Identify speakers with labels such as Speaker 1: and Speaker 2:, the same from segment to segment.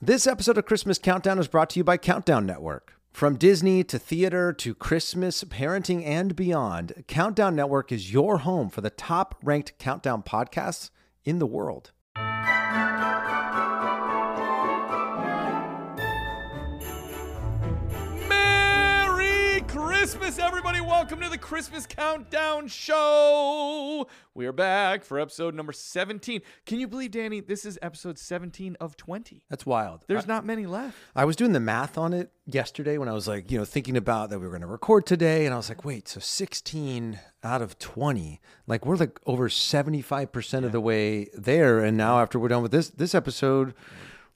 Speaker 1: This episode of Christmas Countdown is brought to you by Countdown Network. From Disney to theater to Christmas, parenting, and beyond, Countdown Network is your home for the top ranked countdown podcasts in the world.
Speaker 2: Christmas, everybody. Welcome to the Christmas Countdown Show. We are back for episode number 17. Can you believe, Danny, this is episode 17 of 20?
Speaker 1: That's wild.
Speaker 2: There's not many left.
Speaker 1: I was doing the math on it yesterday when I was like, you know, thinking about that we were going to record today. And I was like, wait, so 16 out of 20, like we're like over 75% of the way there. And now after we're done with this, this episode,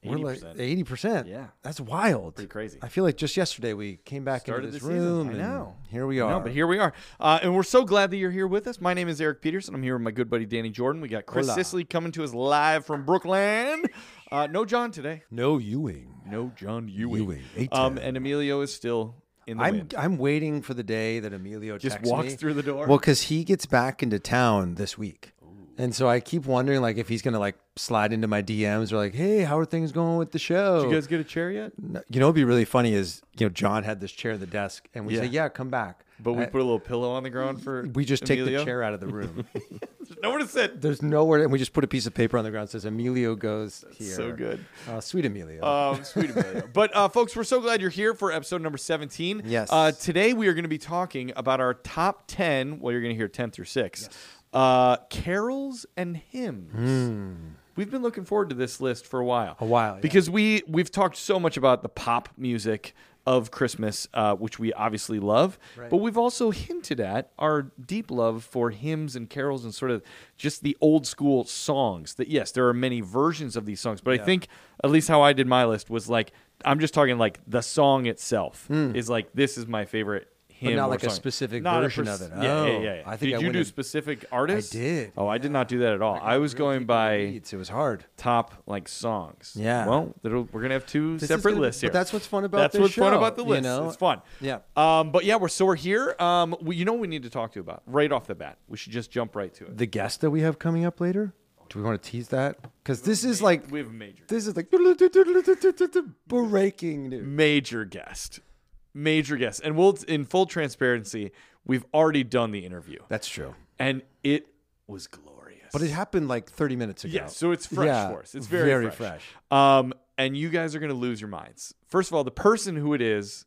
Speaker 1: we're like
Speaker 2: 80%.
Speaker 1: 80%.
Speaker 2: Yeah.
Speaker 1: That's wild.
Speaker 2: Pretty crazy.
Speaker 1: I feel like just yesterday we came back
Speaker 2: Started
Speaker 1: into this
Speaker 2: the season.
Speaker 1: room.
Speaker 2: I know.
Speaker 1: Here we are.
Speaker 2: No, but here we are. Uh, and we're so glad that you're here with us. My name is Eric Peterson. I'm here with my good buddy Danny Jordan. We got Chris
Speaker 1: Hola.
Speaker 2: Sisley coming to us live from Brooklyn. Uh, no John today.
Speaker 1: No Ewing.
Speaker 2: No John Ewing.
Speaker 1: Ewing,
Speaker 2: Um, and Emilio is still in the
Speaker 1: I'm
Speaker 2: wind.
Speaker 1: I'm waiting for the day that Emilio
Speaker 2: Just walks
Speaker 1: me.
Speaker 2: through the door.
Speaker 1: Well, because he gets back into town this week, and so I keep wondering like if he's gonna like slide into my DMs or like, hey, how are things going with the show?
Speaker 2: Did you guys get a chair yet?
Speaker 1: No- you know, what'd be really funny is you know John had this chair at the desk, and we
Speaker 2: Yeah.
Speaker 1: say, yeah, come back.
Speaker 2: But we
Speaker 1: I-
Speaker 2: put a little pillow on the ground for.
Speaker 1: we just take
Speaker 2: Emilio.
Speaker 1: the chair out of the room.
Speaker 2: There's nowhere to sit.
Speaker 1: There's nowhere, and we just put a piece of paper on the ground that says Emilio goes here.
Speaker 2: So good.
Speaker 1: uh, sweet Emilio.
Speaker 2: Um, sweet Emilio. But uh, folks, we're so glad you're here for episode number 17.
Speaker 1: Yes.
Speaker 2: Uh, today we are going to be talking about our top 10. Well, you're going to hear 10 through 6. Uh, carols and hymns. We've been looking forward to this list for a while.
Speaker 1: A while, yeah.
Speaker 2: Because we we've talked so much about the pop music of Christmas, uh, which we obviously love, but we've also hinted at our deep love for hymns and carols and sort of just the old school songs. That yes, there are many versions of these songs, but I think at least how I did my list was like I'm just talking like the song itself is like this is my favorite. Hymn
Speaker 1: Hmm. not like a specific
Speaker 2: Not
Speaker 1: version
Speaker 2: pers-
Speaker 1: of it.
Speaker 2: Yeah, yeah,
Speaker 1: Oh,
Speaker 2: yeah, yeah.
Speaker 1: I think
Speaker 2: did
Speaker 1: I
Speaker 2: you do specific artists?
Speaker 1: I did,
Speaker 2: Oh, I did not do that at all. I, was going by
Speaker 1: Beats. It was hard.
Speaker 2: top like songs.
Speaker 1: Yeah.
Speaker 2: Well, we're gonna have two
Speaker 1: This
Speaker 2: separate
Speaker 1: gonna
Speaker 2: lists here.
Speaker 1: but that's what's fun about
Speaker 2: That's
Speaker 1: this
Speaker 2: what's fun about the
Speaker 1: you
Speaker 2: list.
Speaker 1: know?
Speaker 2: It's fun.
Speaker 1: Yeah.
Speaker 2: Um, but yeah, we're so we're here. Um, we, you know what we need to talk to you about right off the bat. We should just jump right to it.
Speaker 1: The guest that we have coming up later. Do we want to tease that? Because this is like
Speaker 2: we have a major,
Speaker 1: this is like breaking news.
Speaker 2: major guest, major guest, and we'll in full transparency, we've already done the interview,
Speaker 1: That's true.
Speaker 2: and it was glorious.
Speaker 1: But it happened like 30 minutes ago.
Speaker 2: Yeah, so it's fresh
Speaker 1: Yeah,
Speaker 2: for us. It's very,
Speaker 1: very
Speaker 2: fresh.
Speaker 1: fresh.
Speaker 2: Um, and you guys are gonna lose your minds. First of all, the person who it is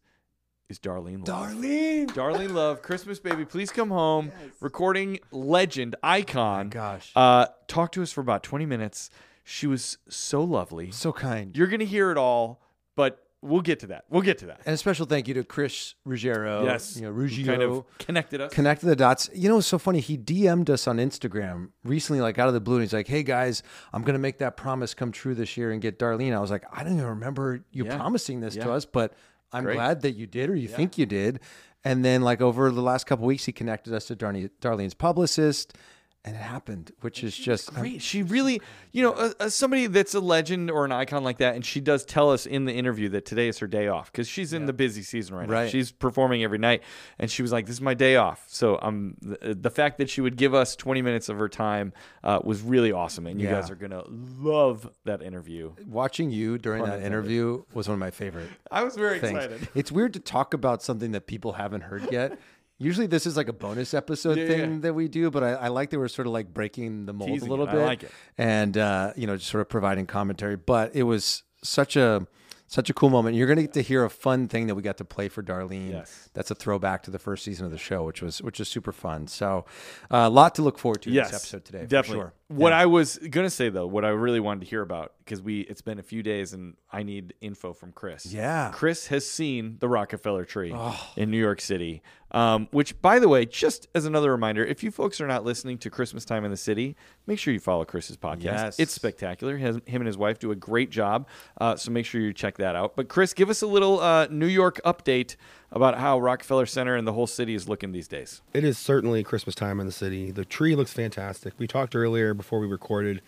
Speaker 2: is Darlene. Love.
Speaker 1: Darlene.
Speaker 2: Darlene Love, Christmas baby, please come home. Recording legend, icon.
Speaker 1: gosh.
Speaker 2: Uh, talk to us for about 20 minutes. She was so lovely.
Speaker 1: So kind.
Speaker 2: You're gonna hear it all, but we'll get to that. We'll get to that.
Speaker 1: And a special thank you to Chris Ruggiero.
Speaker 2: yes,
Speaker 1: You know, Ruggiero.
Speaker 2: kind of connected us.
Speaker 1: Connected the dots. You know, it's so funny. He DM'd us on Instagram recently, like out of the blue. And he's like, hey guys, I'm going to make that promise come true this year and get Darlene. I was like, I don't even remember you
Speaker 2: Yeah.
Speaker 1: promising this to us, but I'm
Speaker 2: Great.
Speaker 1: glad that you did or you think you did. And then, like, over the last couple weeks, he connected us to Darlene, Darlene's publicist. And it happened, which is just
Speaker 2: Great. She really, you know, uh, uh, somebody that's a legend or an icon like that, and she does tell us in the interview that today is her day off because she's in the busy season right, now. She's performing every night, and she was like, "This is my day off." So um, the, the fact that she would give us 20 minutes of her time uh, was really awesome, and you
Speaker 1: Yeah.
Speaker 2: guys are gonna love that interview.
Speaker 1: watching you during that
Speaker 2: intended.
Speaker 1: interview was one of my favorite
Speaker 2: I was very
Speaker 1: things.
Speaker 2: excited.
Speaker 1: It's weird to talk about something that people haven't heard yet. Usually, this is like a bonus episode
Speaker 2: Yeah,
Speaker 1: thing
Speaker 2: yeah.
Speaker 1: that we do, but I, I like that we're sort of like breaking the mold
Speaker 2: Teasing
Speaker 1: a little
Speaker 2: it. I
Speaker 1: bit,
Speaker 2: like it.
Speaker 1: and uh, you know, just sort of providing commentary. But it was such a such a cool moment. You're going to get to hear a fun thing that we got to play for Darlene.
Speaker 2: Yes.
Speaker 1: That's a throwback to the first season of the show, which was which is super fun. So, uh, a lot to look forward to in this episode today. for
Speaker 2: Definitely.
Speaker 1: sure.
Speaker 2: What
Speaker 1: Yeah.
Speaker 2: I was gonna say though, what I really wanted to hear about because we it's been a few days and I need info from Chris.
Speaker 1: Yeah. Oh.
Speaker 2: Chris has seen the Rockefeller tree in New York City. Um, which, by the way, just as another reminder, if you folks are not listening to Christmas Time in the City, make sure you follow Chris's podcast.
Speaker 1: Yes.
Speaker 2: It's spectacular. His, him and his wife do a great job. Uh, so make sure you check that out. But Chris, give us a little uh, New York update about how Rockefeller Center and the whole city is looking these days.
Speaker 3: It is certainly Christmas time in the city. The tree looks fantastic. We talked earlier before we recorded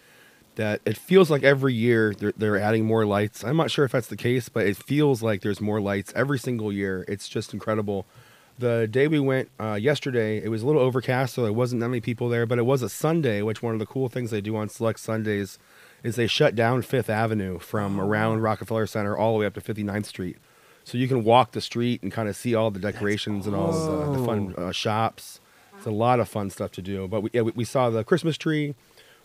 Speaker 3: that it feels like every year they're, they're adding more lights. I'm not sure if that's the case, but it feels like there's more lights every single year. It's just incredible. The day we went uh, yesterday, it was a little overcast, so there wasn't that many people there, but it was a Sunday, which one of the cool things they do on select Sundays is they shut down Fifth Avenue from around Rockefeller Center all the way up to 59th Street. So you can walk the street and kind of see all the decorations and all the, the fun uh, shops. It's a lot of fun stuff to do. But we, yeah, we, we saw the Christmas tree.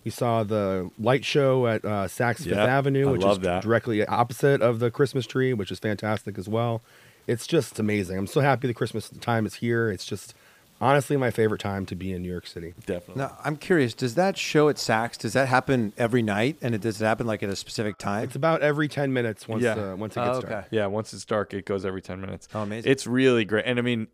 Speaker 3: We saw the light show at uh, Saks Fifth
Speaker 2: Yep,
Speaker 3: Avenue, which is
Speaker 2: that.
Speaker 3: directly opposite of the Christmas tree, which is fantastic as well. It's just amazing. I'm so happy the Christmas time is here. It's just honestly my favorite time to be in New York City.
Speaker 2: Definitely.
Speaker 1: Now, I'm curious. Does that show at Saks? Does that happen every night? And it does it happen like at a specific time?
Speaker 3: It's about every 10 minutes once
Speaker 2: Yeah.
Speaker 3: uh, once it
Speaker 1: Oh,
Speaker 3: gets
Speaker 1: okay.
Speaker 3: dark.
Speaker 2: Yeah, once it's dark, it goes every 10 minutes.
Speaker 1: Oh, amazing.
Speaker 2: It's really great. And I mean,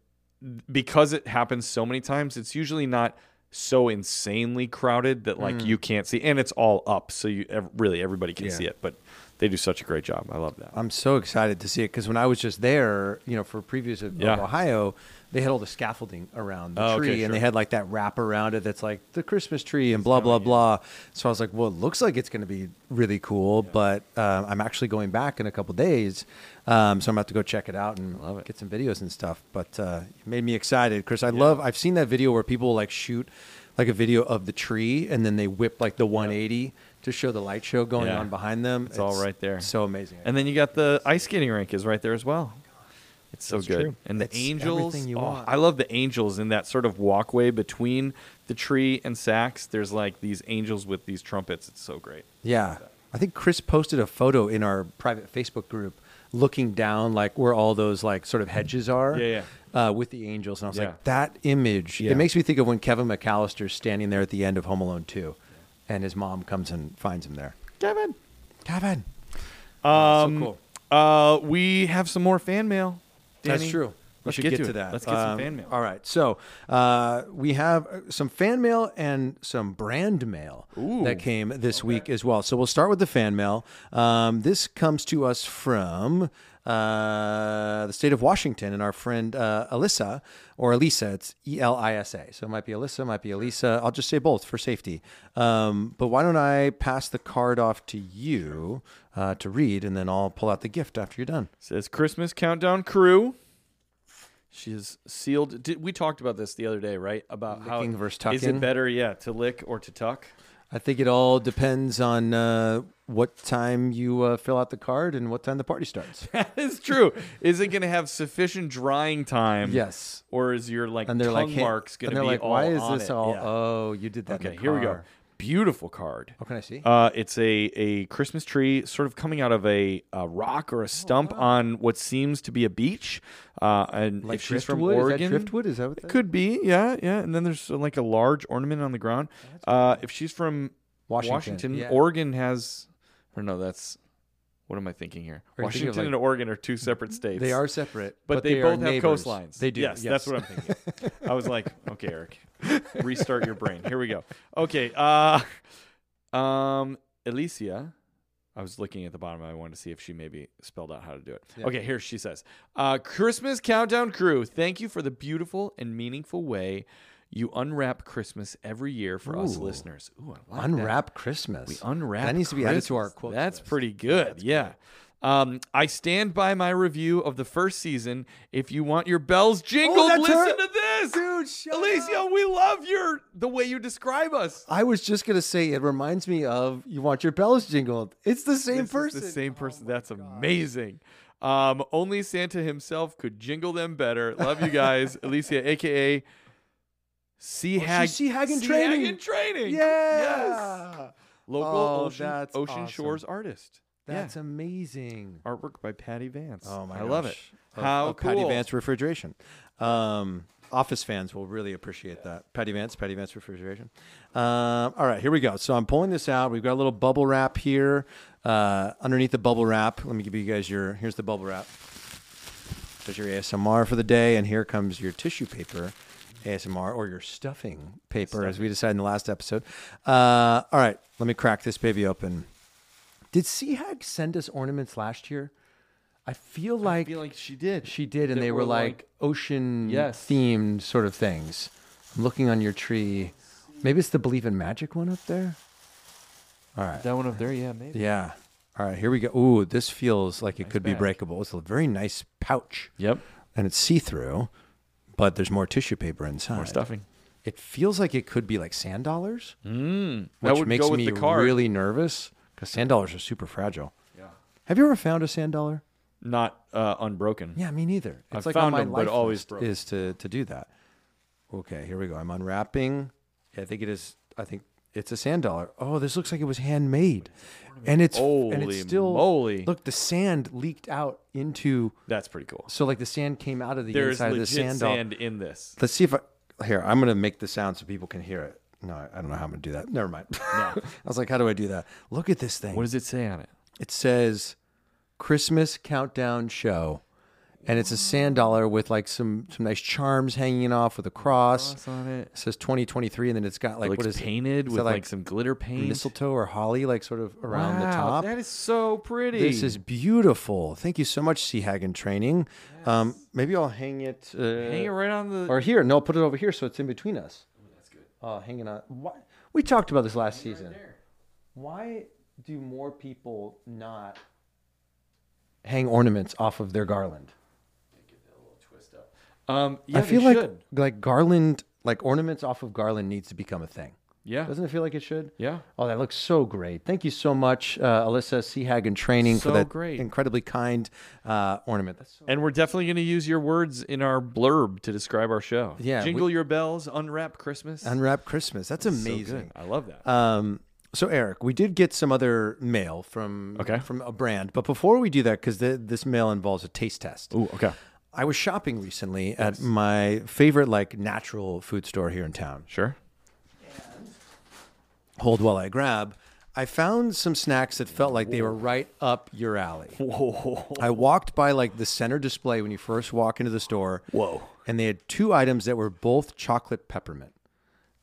Speaker 2: because it happens so many times, it's usually not so insanely crowded that like you can't see and it's all up so you really everybody can
Speaker 3: Yeah.
Speaker 2: see it but they do such a great job i love that
Speaker 1: I'm so excited to see it because when I was just there, you know, for previews of, of
Speaker 2: Yeah.
Speaker 1: Ohio, they had all the scaffolding around the
Speaker 2: Oh, okay,
Speaker 1: tree, and they had like that wrap around it that's like the Christmas tree and blah blah blah. So I was like, well, it looks like it's going to be really cool, but um, I'm actually going back in a couple days, um, so I'm about to go check it out and
Speaker 2: it.
Speaker 1: get some videos and stuff. But uh, it made me excited, Chris. I love. I've seen that video where people like shoot like a video of the tree and then they whip like the 180 to show the light show going
Speaker 2: Yeah.
Speaker 1: on behind them.
Speaker 2: It's all right there.
Speaker 1: So amazing.
Speaker 2: and then you got the ice skating rink is right there as well it's so
Speaker 3: That's
Speaker 2: good
Speaker 3: true.
Speaker 2: and the
Speaker 1: It's
Speaker 2: angels
Speaker 1: you
Speaker 2: oh,
Speaker 1: want.
Speaker 2: i love the angels in that sort of walkway between the tree and Saks. there's like these angels with these trumpets it's so great
Speaker 1: Yeah. I think Chris posted a photo in our private Facebook group looking down like where all those like sort of hedges are.
Speaker 2: Yeah,
Speaker 1: Uh, with the angels. And I was
Speaker 2: Yeah.
Speaker 1: like, that image,
Speaker 3: Yeah.
Speaker 1: it makes me think of when Kevin McAllister's standing there at the end of Home Alone 2 and his mom comes and finds him there.
Speaker 2: kevin
Speaker 1: Kevin.
Speaker 2: um,
Speaker 1: cool.
Speaker 2: uh, we have some more fan mail
Speaker 1: That's true. We
Speaker 2: Let's
Speaker 1: should
Speaker 2: get
Speaker 1: get,
Speaker 2: to
Speaker 1: to, that.
Speaker 2: Let's get some
Speaker 1: Um,
Speaker 2: fan mail.
Speaker 1: All right. So uh, we have uh, some fan mail and some brand mail
Speaker 2: Ooh.
Speaker 1: that came this week as well. So we'll start with the fan mail. Um, this comes to us from uh, the state of Washington and our friend uh, Alyssa, or Elisa. It's E L I S A. So it might be Alyssa, might be Elisa. I'll just say both for safety. Um, but why don't I pass the card off to you uh, to read, and then I'll pull out the gift after you're done.
Speaker 2: Says Christmas Countdown Crew. She is sealed. Did, we talked about this the other day, right? About
Speaker 1: Licking
Speaker 2: how
Speaker 1: versus
Speaker 2: is it better, yeah, to lick or to tuck?
Speaker 1: I think it all depends on uh, what time you uh, fill out the card and what time the party starts.
Speaker 2: That is true. is it going to have sufficient drying time?
Speaker 1: yes.
Speaker 2: Or is your like
Speaker 1: And they're
Speaker 2: tongue
Speaker 1: like, hey-
Speaker 2: marks going to be
Speaker 1: like,
Speaker 2: all
Speaker 1: why is this
Speaker 2: it?
Speaker 1: all?
Speaker 2: Yeah.
Speaker 1: Oh, you did that.
Speaker 2: okay, here we go. Beautiful card.
Speaker 1: What can I see?
Speaker 2: Uh, it's a, a Christmas tree sort of coming out of a, a rock or a stump on what seems to be a beach. Uh, and
Speaker 1: like
Speaker 2: if she's from
Speaker 1: driftwood?
Speaker 2: Oregon,
Speaker 1: Is that driftwood? Is that what
Speaker 2: It
Speaker 1: that
Speaker 2: could be, yeah, yeah. And then there's uh, like a large ornament on the ground. Uh, if she's from
Speaker 1: Washington,
Speaker 2: Washington,
Speaker 1: yeah.
Speaker 2: Oregon has, or no, that's what am I thinking here?
Speaker 1: Are you thinking
Speaker 2: Washington
Speaker 1: like-
Speaker 2: and Oregon are two separate states.
Speaker 1: They are separate,
Speaker 2: but, they,
Speaker 1: are
Speaker 2: both have
Speaker 1: neighbors.
Speaker 2: coastlines.
Speaker 1: They do.
Speaker 2: Yes, that's what I'm thinking. I was like, okay, Eric, restart your brain. Here we go. Okay, uh, um, Alicia. I was looking at the bottom. I wanted to see if she maybe spelled out how to do it.
Speaker 1: Yeah.
Speaker 2: Okay, here she says, uh, "Christmas countdown crew, thank you for the beautiful and meaningful way you unwrap Christmas every year for us
Speaker 1: Ooh.
Speaker 2: listeners. Ooh, I like that.
Speaker 1: Unwrap Christmas.
Speaker 2: We unwrap.
Speaker 1: That needs to be added to our
Speaker 2: Christmas.
Speaker 1: quote.
Speaker 2: That's
Speaker 1: list.
Speaker 2: pretty good. yeah. Um, I stand by my review of the first season. If you want your bells jingled,
Speaker 1: Oh,
Speaker 2: listen
Speaker 1: her?
Speaker 2: to this,
Speaker 1: Dude, shut
Speaker 2: Alicia.
Speaker 1: up.
Speaker 2: We love your the way you describe us.
Speaker 1: I was just gonna say it reminds me of you want your bells jingled. It's the same
Speaker 2: This is
Speaker 1: person.
Speaker 2: the same person. That's amazing. Um, only Santa himself could jingle them better. Love you guys, Alicia, aka Sea
Speaker 1: Oh,
Speaker 2: Hag.
Speaker 1: Sea Hag in
Speaker 2: Sea
Speaker 1: training.
Speaker 2: Hag in training.
Speaker 1: Yeah.
Speaker 2: Yes. Local
Speaker 1: Oh,
Speaker 2: ocean, ocean
Speaker 1: awesome.
Speaker 2: Shores artist.
Speaker 1: That's
Speaker 2: yeah.
Speaker 1: amazing.
Speaker 2: artwork by Patty Vance.
Speaker 1: Oh my
Speaker 2: I love it.
Speaker 1: gosh.
Speaker 2: How cool.
Speaker 1: Patty Vance refrigeration. Um, office fans will really appreciate that. Patty Vance, Patty Vance refrigeration. Um, all right, here we go. So I'm pulling this out. We've got a little bubble wrap here. Uh, underneath the bubble wrap, let me give you guys your. Here's the bubble wrap. There's your ASMR for the day, and here comes your tissue paper. ASMR or your stuffing paper, as we decided in the last episode. Uh, all right, let me crack this baby open. Did Sea Hag send us ornaments last year? I feel like
Speaker 2: I
Speaker 1: like
Speaker 2: feel like she did.
Speaker 1: she did, and they were
Speaker 2: were
Speaker 1: like, ocean
Speaker 2: Yes.
Speaker 1: themed sort of things. I'm looking on your tree. Maybe it's the Believe in Magic one up there. All right.
Speaker 2: that one up there. Yeah, maybe.
Speaker 1: Yeah. All right. Here we go. Ooh, this feels like it
Speaker 2: Nice
Speaker 1: could be breakable. It's a very nice pouch,
Speaker 2: Yep.
Speaker 1: and it's see through, but there's more tissue paper inside.
Speaker 2: More stuffing.
Speaker 1: It feels like it could be like sand dollars,
Speaker 2: Mm.
Speaker 1: which
Speaker 2: would
Speaker 1: makes me really nervous because sand dollars are super fragile.
Speaker 2: Yeah.
Speaker 1: Have you ever found a sand dollar?
Speaker 2: Not uh, unbroken.
Speaker 1: Yeah, me neither. It's
Speaker 2: I've
Speaker 1: like
Speaker 2: found them, but
Speaker 1: life
Speaker 2: always broken.
Speaker 1: is to to do that. Okay, here we go. I'm unwrapping. Yeah, I think it is. I think it's a sand dollar. Oh, this looks like it was handmade, and it's and
Speaker 2: Holy
Speaker 1: it's still
Speaker 2: moly.
Speaker 1: Look, the sand leaked out into.
Speaker 2: That's pretty cool.
Speaker 1: So like the sand came out of the
Speaker 2: There's
Speaker 1: inside of the
Speaker 2: legit
Speaker 1: sand dollar.
Speaker 2: sand in this.
Speaker 1: Let's see if I here. I'm gonna make the sound so people can hear it. No, I- I don't know how I'm gonna do that. Never mind. I was like, how do I do that? Look at this thing.
Speaker 2: What does it say on it?
Speaker 1: It says Christmas countdown show. And it's a sand dollar with like some some nice charms hanging off with a cross.
Speaker 2: Cross on it.
Speaker 1: It says 2023 and then it's got like
Speaker 2: Like
Speaker 1: what is it?
Speaker 2: painted
Speaker 1: Is
Speaker 2: with
Speaker 1: that,
Speaker 2: like, some glitter paint.
Speaker 1: mistletoe or holly like sort of around the
Speaker 2: Wow,
Speaker 1: top.
Speaker 2: That is so pretty.
Speaker 1: This is beautiful. Thank you so much, Sea Hagen Training. Um, maybe I'll hang it. Uh,
Speaker 2: hang it right on the.
Speaker 1: or here. No, put it over here so it's in between us. that's good. Oh, hanging on. Why? We talked about this last season. Why do more people not hang ornaments off of their garland?
Speaker 2: Um, yeah,
Speaker 1: I feel like
Speaker 2: should.
Speaker 1: like garland, like ornaments off of garland needs to become a thing.
Speaker 2: Yeah.
Speaker 1: Doesn't it feel like it should?
Speaker 2: Yeah.
Speaker 1: Oh, that looks so great. Thank you so much, uh, Alyssa Seahagen Training,
Speaker 2: So
Speaker 1: for that
Speaker 2: great.
Speaker 1: incredibly kind uh, ornament. That's so
Speaker 2: And we're definitely going to use your words in our blurb to describe our show.
Speaker 1: Yeah,
Speaker 2: Jingle
Speaker 1: we-
Speaker 2: your bells, unwrap Christmas.
Speaker 1: Unwrap Christmas. That's
Speaker 2: So
Speaker 1: amazing.
Speaker 2: good. I love that.
Speaker 1: Um, so Eric, we did get some other mail from
Speaker 2: Okay.
Speaker 1: from a brand, but before we do that, because this mail involves a taste test.
Speaker 2: Ooh, okay.
Speaker 1: I was shopping recently at my favorite like natural food store here in town.
Speaker 2: Sure.
Speaker 1: And Hold while I grab. I found some snacks that felt like they were right up your alley.
Speaker 2: Whoa.
Speaker 1: I walked by like the center display when you first walk into the store.
Speaker 2: Whoa.
Speaker 1: And they had two items that were both chocolate peppermint.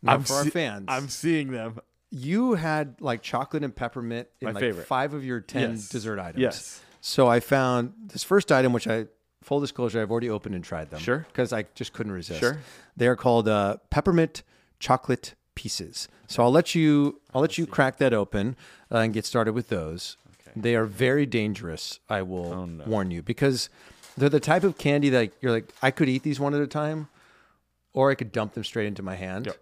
Speaker 1: Now, for our fans,
Speaker 2: I'm seeing them.
Speaker 1: you had like chocolate and peppermint in
Speaker 2: My
Speaker 1: like
Speaker 2: favorite.
Speaker 1: five of your 10
Speaker 2: Yes.
Speaker 1: dessert items.
Speaker 2: Yes.
Speaker 1: So I found this first item, which I, full disclosure, I've already opened and tried them.
Speaker 2: Sure.
Speaker 1: Because I just couldn't resist.
Speaker 2: Sure.
Speaker 1: They are called uh, peppermint chocolate pieces. So I'll let you, I'll let you crack that open uh, and get started with those. Okay. They are very dangerous. I will
Speaker 2: Oh, no.
Speaker 1: warn you because they're the type of candy that you're like, I could eat these one at a time, or I could dump them straight into my hand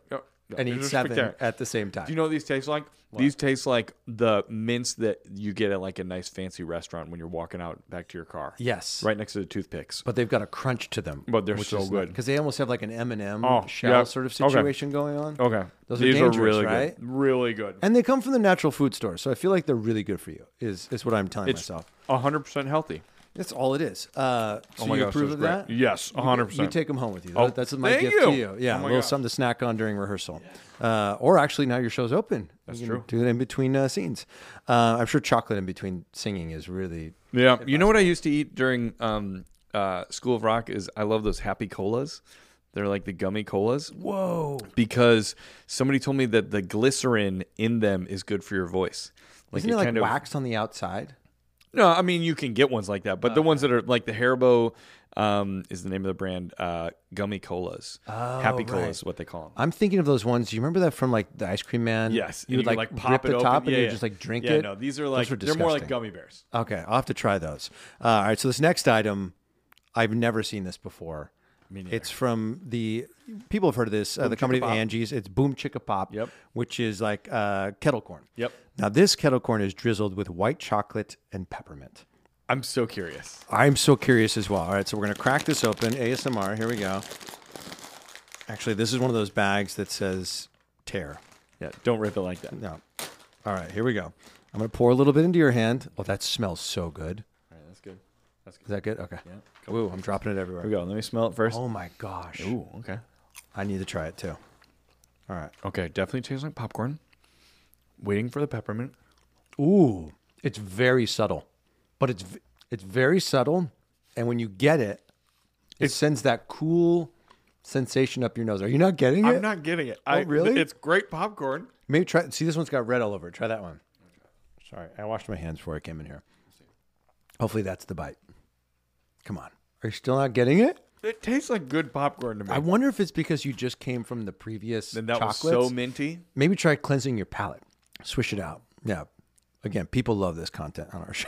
Speaker 1: and eat seven
Speaker 2: there.
Speaker 1: at the same time.
Speaker 2: Do you know what these taste like? These taste like the mints that you get at like a nice fancy restaurant when you're walking out back to your car.
Speaker 1: yes.
Speaker 2: Right next to the toothpicks.
Speaker 1: but they've got a crunch to them.
Speaker 2: But they're so good.
Speaker 1: because they almost have like an M and m
Speaker 2: Oh,
Speaker 1: shell
Speaker 2: yeah.
Speaker 1: sort of
Speaker 2: Okay.
Speaker 1: situation going on.
Speaker 2: Okay.
Speaker 1: Those are
Speaker 2: These
Speaker 1: dangerous,
Speaker 2: really
Speaker 1: right?
Speaker 2: good. Really good.
Speaker 1: And they come from the natural food store, so I feel like they're really good for you. Is is what I'm telling
Speaker 2: It's
Speaker 1: myself.
Speaker 2: 100% healthy.
Speaker 1: That's all it is. Uh, so
Speaker 2: Oh my
Speaker 1: you
Speaker 2: gosh,
Speaker 1: approve of
Speaker 2: great.
Speaker 1: that?
Speaker 2: Yes,
Speaker 1: You-
Speaker 2: 100%.
Speaker 1: You take them home with you.
Speaker 2: Oh,
Speaker 1: That's my gift
Speaker 2: you.
Speaker 1: to you. Yeah,
Speaker 2: Oh
Speaker 1: a little
Speaker 2: gosh.
Speaker 1: something to snack on during rehearsal. Uh, or actually, now your show's open.
Speaker 2: That's
Speaker 1: You
Speaker 2: true.
Speaker 1: Do it in between uh, scenes. Uh, I'm sure chocolate in between singing is really.
Speaker 2: Yeah. You know what I used to eat during um, uh, School of Rock is I love those happy colas. They're like the gummy colas
Speaker 1: Whoa!
Speaker 2: because somebody told me that the glycerin in them is good for your voice.
Speaker 1: Isn't it like wax on the outside?
Speaker 2: No, I mean you can get ones like that, but the ones that are like the Haribo um, is the name of the brand. Uh, gummy colas, happy
Speaker 1: right.
Speaker 2: colas, is what they call them.
Speaker 1: I'm thinking of those ones. Do you remember that from like the ice cream man?
Speaker 2: Yes,
Speaker 1: you
Speaker 2: and
Speaker 1: would like,
Speaker 2: pop
Speaker 1: rip
Speaker 2: it
Speaker 1: the top and you just like drink it.
Speaker 2: yeah,
Speaker 1: it.
Speaker 2: No, these are like they're more like
Speaker 1: disgusting.
Speaker 2: gummy bears.
Speaker 1: Okay, I'll have to try those. Uh, all right, so this next item, I've never seen this before. It's from the people have heard of this. Uh, the company of
Speaker 2: Pop.
Speaker 1: Angie's. It's Boom Chicka Pop.
Speaker 2: Yep.
Speaker 1: Which is like uh, kettle corn.
Speaker 2: Yep.
Speaker 1: Now this kettle corn is drizzled with white chocolate and peppermint.
Speaker 2: I'm so curious.
Speaker 1: I'm so curious as well. All right, so we're gonna crack this open. ASMR. Here we go. Actually, this is one of those bags that says tear.
Speaker 2: Yeah, don't rip it like that.
Speaker 1: No. All right, here we go. I'm gonna pour a little bit into your hand. Oh, that smells so good.
Speaker 2: All right, that's good. That's good.
Speaker 1: Is that good? Okay.
Speaker 2: Yeah.
Speaker 1: Ooh, I'm dropping it
Speaker 2: Here we
Speaker 1: everywhere.
Speaker 2: go. Let me smell it first.
Speaker 1: Oh my gosh.
Speaker 2: Ooh, okay.
Speaker 1: I need to try it too. All right.
Speaker 2: Okay, definitely tastes like popcorn. Waiting for the peppermint.
Speaker 1: Ooh, it's very subtle, but it's v- it's very subtle, and when you get it, it sends that cool sensation up your nose. Are you not getting it?
Speaker 2: I'm not getting it. Oh, I,
Speaker 1: really?
Speaker 2: It's great popcorn.
Speaker 1: Maybe try. See, this one's got red all over it. Try that one. Sorry, I washed my hands before I came in here. Hopefully, that's the bite. Come on. Are you still not getting it?
Speaker 2: It tastes like good popcorn to me.
Speaker 1: I wonder if it's because you just came from the previous
Speaker 2: and that
Speaker 1: chocolates.
Speaker 2: was so minty.
Speaker 1: Maybe try cleansing your palate. Swish it out. Yeah. Again, people love this content on our show.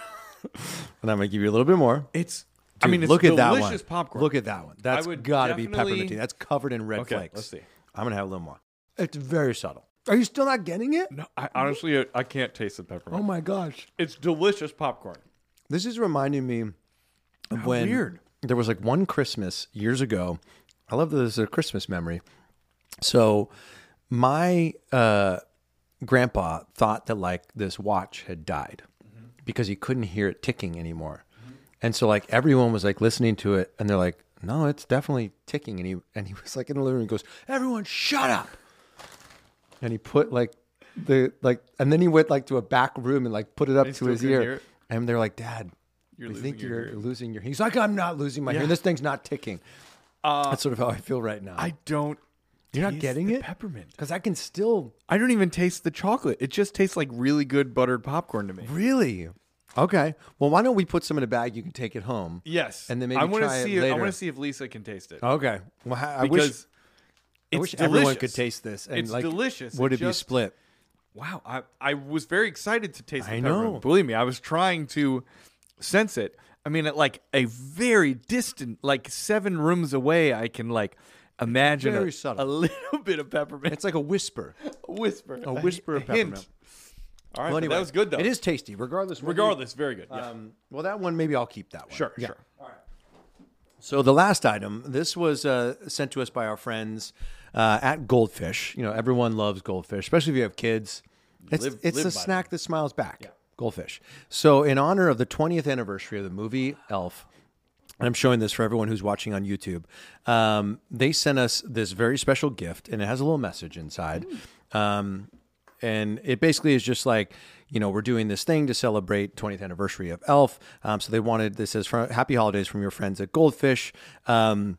Speaker 1: and I'm going to give you a little bit more.
Speaker 2: It's. I
Speaker 1: Dude,
Speaker 2: mean, it's
Speaker 1: look at that one.
Speaker 2: delicious popcorn.
Speaker 1: Look at that one. That's
Speaker 2: would
Speaker 1: got to be
Speaker 2: definitely-
Speaker 1: pepperminty. That's covered in red
Speaker 2: Okay,
Speaker 1: flakes.
Speaker 2: let's see.
Speaker 1: I'm going to have a little more. It's very subtle. Are you still not getting it?
Speaker 2: No, I honestly I can't taste the peppermint.
Speaker 1: Oh my gosh.
Speaker 2: It's delicious popcorn.
Speaker 1: This is reminding me of when
Speaker 2: weird.
Speaker 1: there was like one Christmas years ago. I love that this is a Christmas memory. So my uh, grandpa thought that like this watch had died because he couldn't hear it ticking anymore. And so like everyone was like listening to it and they're like, no, it's definitely ticking. And he and he was like in the living room and goes, everyone shut up. And he put like the like and then he went like to a back room and like put it up to his ear. And they're like, Dad,
Speaker 2: You're
Speaker 1: we think you're
Speaker 2: hearing."
Speaker 1: losing your He's like, I'm not losing my hearing. This thing's not ticking. Uh, That's sort of how I feel right now.
Speaker 2: I don't.
Speaker 1: You're not getting
Speaker 2: the
Speaker 1: it?
Speaker 2: Peppermint.
Speaker 1: Because I can still
Speaker 2: I don't even taste the chocolate. It just tastes like really good buttered popcorn to me.
Speaker 1: really. Okay. Well, why don't we put some in a bag? You can take it home.
Speaker 2: Yes,
Speaker 1: And then maybe
Speaker 2: I want to
Speaker 1: try it
Speaker 2: see. I want to see if Lisa can taste it
Speaker 1: Okay. Well, I I wish
Speaker 2: because
Speaker 1: I wish
Speaker 2: delicious.
Speaker 1: everyone could taste this. And
Speaker 2: It's
Speaker 1: like,
Speaker 2: delicious.
Speaker 1: Would
Speaker 2: It
Speaker 1: it, be split?
Speaker 2: Wow, I, I was very excited to taste the
Speaker 1: I
Speaker 2: peppermint.
Speaker 1: know.
Speaker 2: Believe me, I was trying to sense it. I mean, at like a very distant, like seven rooms away, I can like imagine
Speaker 1: Very
Speaker 2: a,
Speaker 1: subtle.
Speaker 2: a little bit of peppermint.
Speaker 1: It's like a whisper.
Speaker 2: a whisper,
Speaker 1: A whisper of
Speaker 2: hint.
Speaker 1: peppermint.
Speaker 2: All right,
Speaker 1: Well, anyway,
Speaker 2: that was good though.
Speaker 1: It is tasty, regardless. whether you-
Speaker 2: regardless, very good. Yeah.
Speaker 1: Um, well, that one maybe I'll keep that one.
Speaker 2: sure,
Speaker 1: Yeah.
Speaker 2: sure. All right.
Speaker 1: So the last item, this was uh, sent to us by our friends uh, at Goldfish. You know, everyone loves goldfish, especially if you have kids. It's
Speaker 2: Live-
Speaker 1: it's
Speaker 2: live
Speaker 1: a snack that smiles back. Goldfish. So in honor of the 20th anniversary of the movie Elf, and I'm showing this for everyone who's watching on YouTube. Um, they sent us this very special gift, and it has a little message inside. Um, and it basically is just like, you know, we're doing this thing to celebrate 20th anniversary of Elf. Um, so they wanted this as from Happy Holidays from your friends at Goldfish. Um,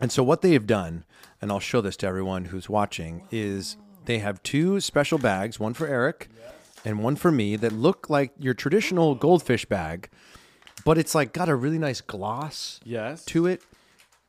Speaker 1: and so what they have done, and I'll show this to everyone who's watching, is they have two special bags, one for Eric and one for me, that look like your traditional goldfish bag, but it's like got a really nice gloss
Speaker 2: Yes.
Speaker 1: to it.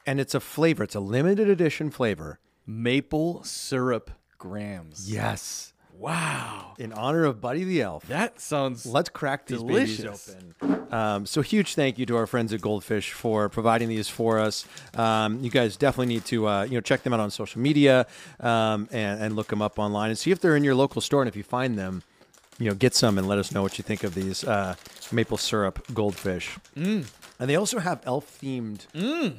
Speaker 1: And it's a flavor. It's a limited edition flavor.
Speaker 2: Maple syrup grams.
Speaker 1: Yes.
Speaker 2: Wow,
Speaker 1: In honor of Buddy the Elf.
Speaker 2: that sounds.
Speaker 1: Let's crack these
Speaker 2: Delicious.
Speaker 1: babies open. Um, so huge thank you to our friends at Goldfish for providing these for us. Um, you guys definitely need to uh, you know check them out on social media um, and, and look them up online and see if they're in your local store. And if you find them, you know get some and let us know what you think of these uh, maple syrup goldfish.
Speaker 2: Mm.
Speaker 1: And they also have elf themed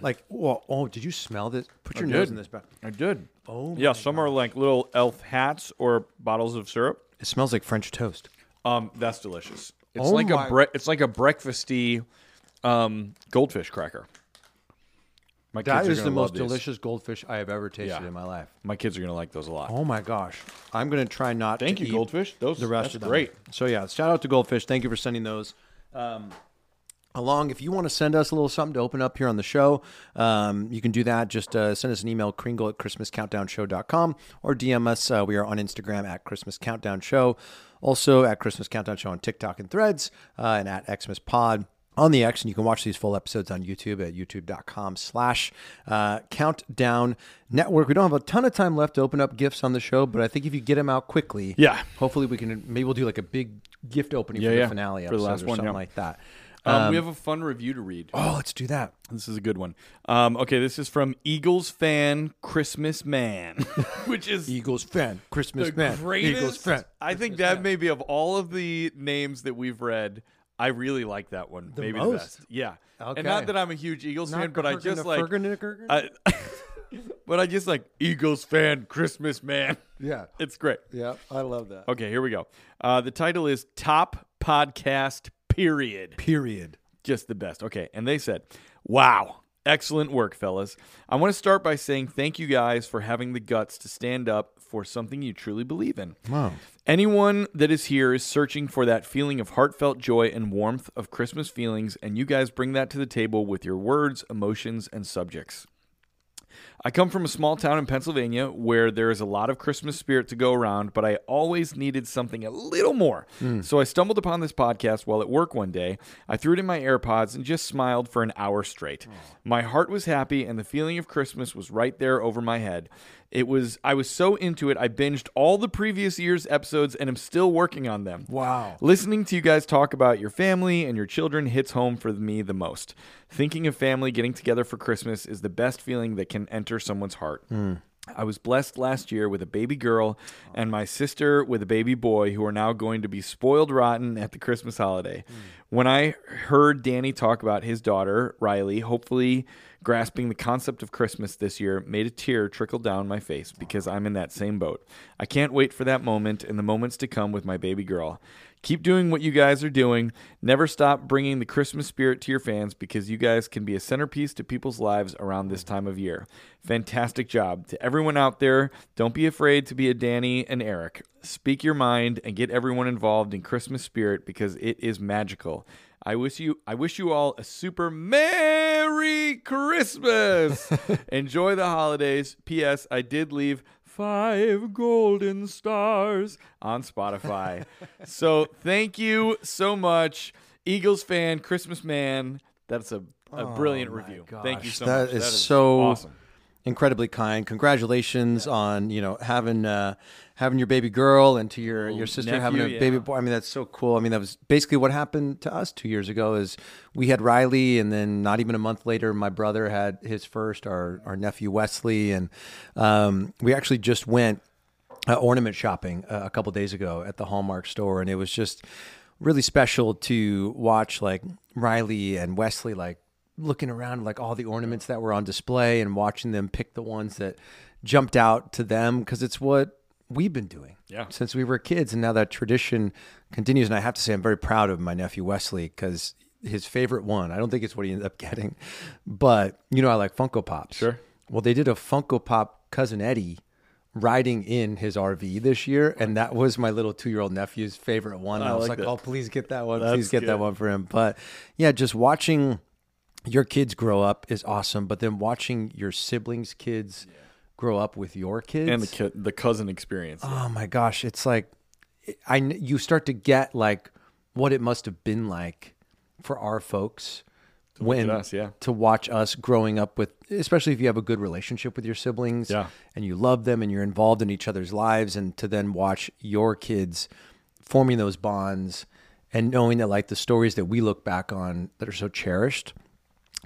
Speaker 1: like oh, oh did you smell this? Put your
Speaker 2: I
Speaker 1: nose
Speaker 2: did.
Speaker 1: in this. bag.
Speaker 2: I did.
Speaker 1: Oh
Speaker 2: yeah. Some are like little elf hats or bottles of syrup.
Speaker 1: It smells like French toast.
Speaker 2: Um, that's delicious. It's
Speaker 1: Oh
Speaker 2: like
Speaker 1: my-
Speaker 2: a bre- it's like a breakfasty um, goldfish cracker. My
Speaker 1: That
Speaker 2: are
Speaker 1: the most
Speaker 2: these.
Speaker 1: delicious goldfish I have ever tasted
Speaker 2: Yeah.
Speaker 1: in my life.
Speaker 2: My kids are gonna like those a lot.
Speaker 1: Oh my gosh. I'm going to try not
Speaker 2: Thank
Speaker 1: to
Speaker 2: you,
Speaker 1: eat
Speaker 2: Goldfish. Those
Speaker 1: the rest
Speaker 2: that's
Speaker 1: of them.
Speaker 2: great.
Speaker 1: So yeah, shout out to Goldfish. Thank you for sending those. Um, along, if you want to send us a little something to open up here on the show, um, you can do that. Just uh, send us an email, kringle at christmascountdownshow.com or DM us. Uh, we are on Instagram at Christmas Countdown Show. Also at Christmas Countdown Show on TikTok and Threads uh, and at Xmas Pod on the X, and you can watch these full episodes on YouTube at youtube.com slash uh, countdown network. We don't have a ton of time left to open up gifts on the show, but I think if you get them out quickly,
Speaker 2: Yeah.
Speaker 1: hopefully we can, maybe we'll do like a big gift opening
Speaker 2: Yeah,
Speaker 1: for the
Speaker 2: yeah.
Speaker 1: finale
Speaker 2: For the
Speaker 1: episode
Speaker 2: last
Speaker 1: or
Speaker 2: one,
Speaker 1: something
Speaker 2: yeah.
Speaker 1: like that.
Speaker 2: Um, we have a fun review to read.
Speaker 1: Oh, let's do that.
Speaker 2: This is a good one. Um, okay, this is from Eagles fan Christmas man, which is
Speaker 1: Eagles fan, Christmas
Speaker 2: the
Speaker 1: man,
Speaker 2: greatest.
Speaker 1: Eagles fan.
Speaker 2: I think that may be of all of the names that we've read. I really like that one.
Speaker 1: The
Speaker 2: maybe
Speaker 1: most?
Speaker 2: the best. Yeah.
Speaker 1: Okay.
Speaker 2: And not that I'm a huge Eagles fan, but I just like. I, but I just like Eagles fan Christmas man.
Speaker 1: yeah,
Speaker 2: It's great.
Speaker 1: yeah, I love that.
Speaker 2: Okay, here we go. Uh, the title is Top Podcast Period.
Speaker 1: Period.
Speaker 2: Just the best. Okay. And they said, wow. Excellent work, fellas. I want to start by saying thank you guys for having the guts to stand up for something you truly believe in.
Speaker 1: Wow.
Speaker 2: Anyone that is here is searching for that feeling of heartfelt joy and warmth of Christmas feelings, and you guys bring that to the table with your words, emotions, and subjects. I come from a small town in Pennsylvania where there is a lot of Christmas spirit to go around, but I always needed something a little more. Hmm. So I stumbled upon this podcast while at work one day. I threw it in my AirPods and just smiled for an hour straight. My heart was happy and the feeling of Christmas was right there over my head. It was I was so into it I binged all the previous year's episodes and I'm still working on them.
Speaker 1: Wow.
Speaker 2: Listening to you guys talk about your family and your children hits home for me the most. Thinking of family getting together for Christmas is the best feeling that can enter someone's heart. Hmm. I was blessed last year with a baby girl and my sister with a baby boy who are now going to be spoiled rotten at the Christmas holiday. Hmm. When I heard Danny talk about his daughter, Riley, hopefully grasping the concept of Christmas this year, made a tear trickle down my face because I'm in that same boat. I can't wait for that moment and the moments to come with my baby girl. Keep doing what you guys are doing. Never stop bringing the Christmas spirit to your fans because you guys can be a centerpiece to people's lives around this time of year. Fantastic job. To everyone out there, don't be afraid to be a Danny and Eric. Speak your mind and get everyone involved in Christmas spirit because it is magical. I wish you I wish you all a super merry Christmas. Enjoy the holidays. PS I did leave five golden stars on Spotify. so thank you so much, Eagles fan, Christmas man. That's a, a oh brilliant
Speaker 1: my
Speaker 2: review. Thank you so
Speaker 1: that
Speaker 2: much.
Speaker 1: is so
Speaker 2: awesome.
Speaker 1: Incredibly kind. Congratulations on you know having uh, having your baby girl and to your your sister
Speaker 2: nephew,
Speaker 1: having a
Speaker 2: yeah.
Speaker 1: baby boy. I mean that's so cool. I mean that was basically what happened to us two years ago. Is we had Riley, and then not even a month later, my brother had his first. Our our nephew Wesley, and um, we actually just went uh, ornament shopping uh, a couple days ago at the Hallmark store, and it was just really special to watch like Riley and Wesley like looking around like all the ornaments that were on display and watching them pick the ones that jumped out to them because it's what we've been doing
Speaker 2: Yeah.
Speaker 1: since we were kids. And now that tradition continues and i have to say i'm very proud of my nephew wesley because his favorite one i don't think it's what he ended up getting but you know i like funko pops.
Speaker 2: Sure.
Speaker 1: well they did a funko pop cousin eddie riding in his rv this year and that was my little two-year-old nephew's favorite one.
Speaker 2: I
Speaker 1: i was
Speaker 2: like
Speaker 1: like oh please get that one.
Speaker 2: That's
Speaker 1: please get
Speaker 2: good.
Speaker 1: that one for him. But yeah just watching your kids grow up is awesome but then watching your siblings kids grow up with your kids
Speaker 2: And the ki- the cousin experience.
Speaker 1: oh my gosh it's like I you start to get like what it must have been like for our folks when
Speaker 2: us, yeah.
Speaker 1: to watch us growing up with especially if you have a good relationship with your siblings
Speaker 2: Yeah.
Speaker 1: and you love them and you're involved in each other's lives and to then watch your kids forming those bonds and knowing that like the stories that we look back on that are so cherished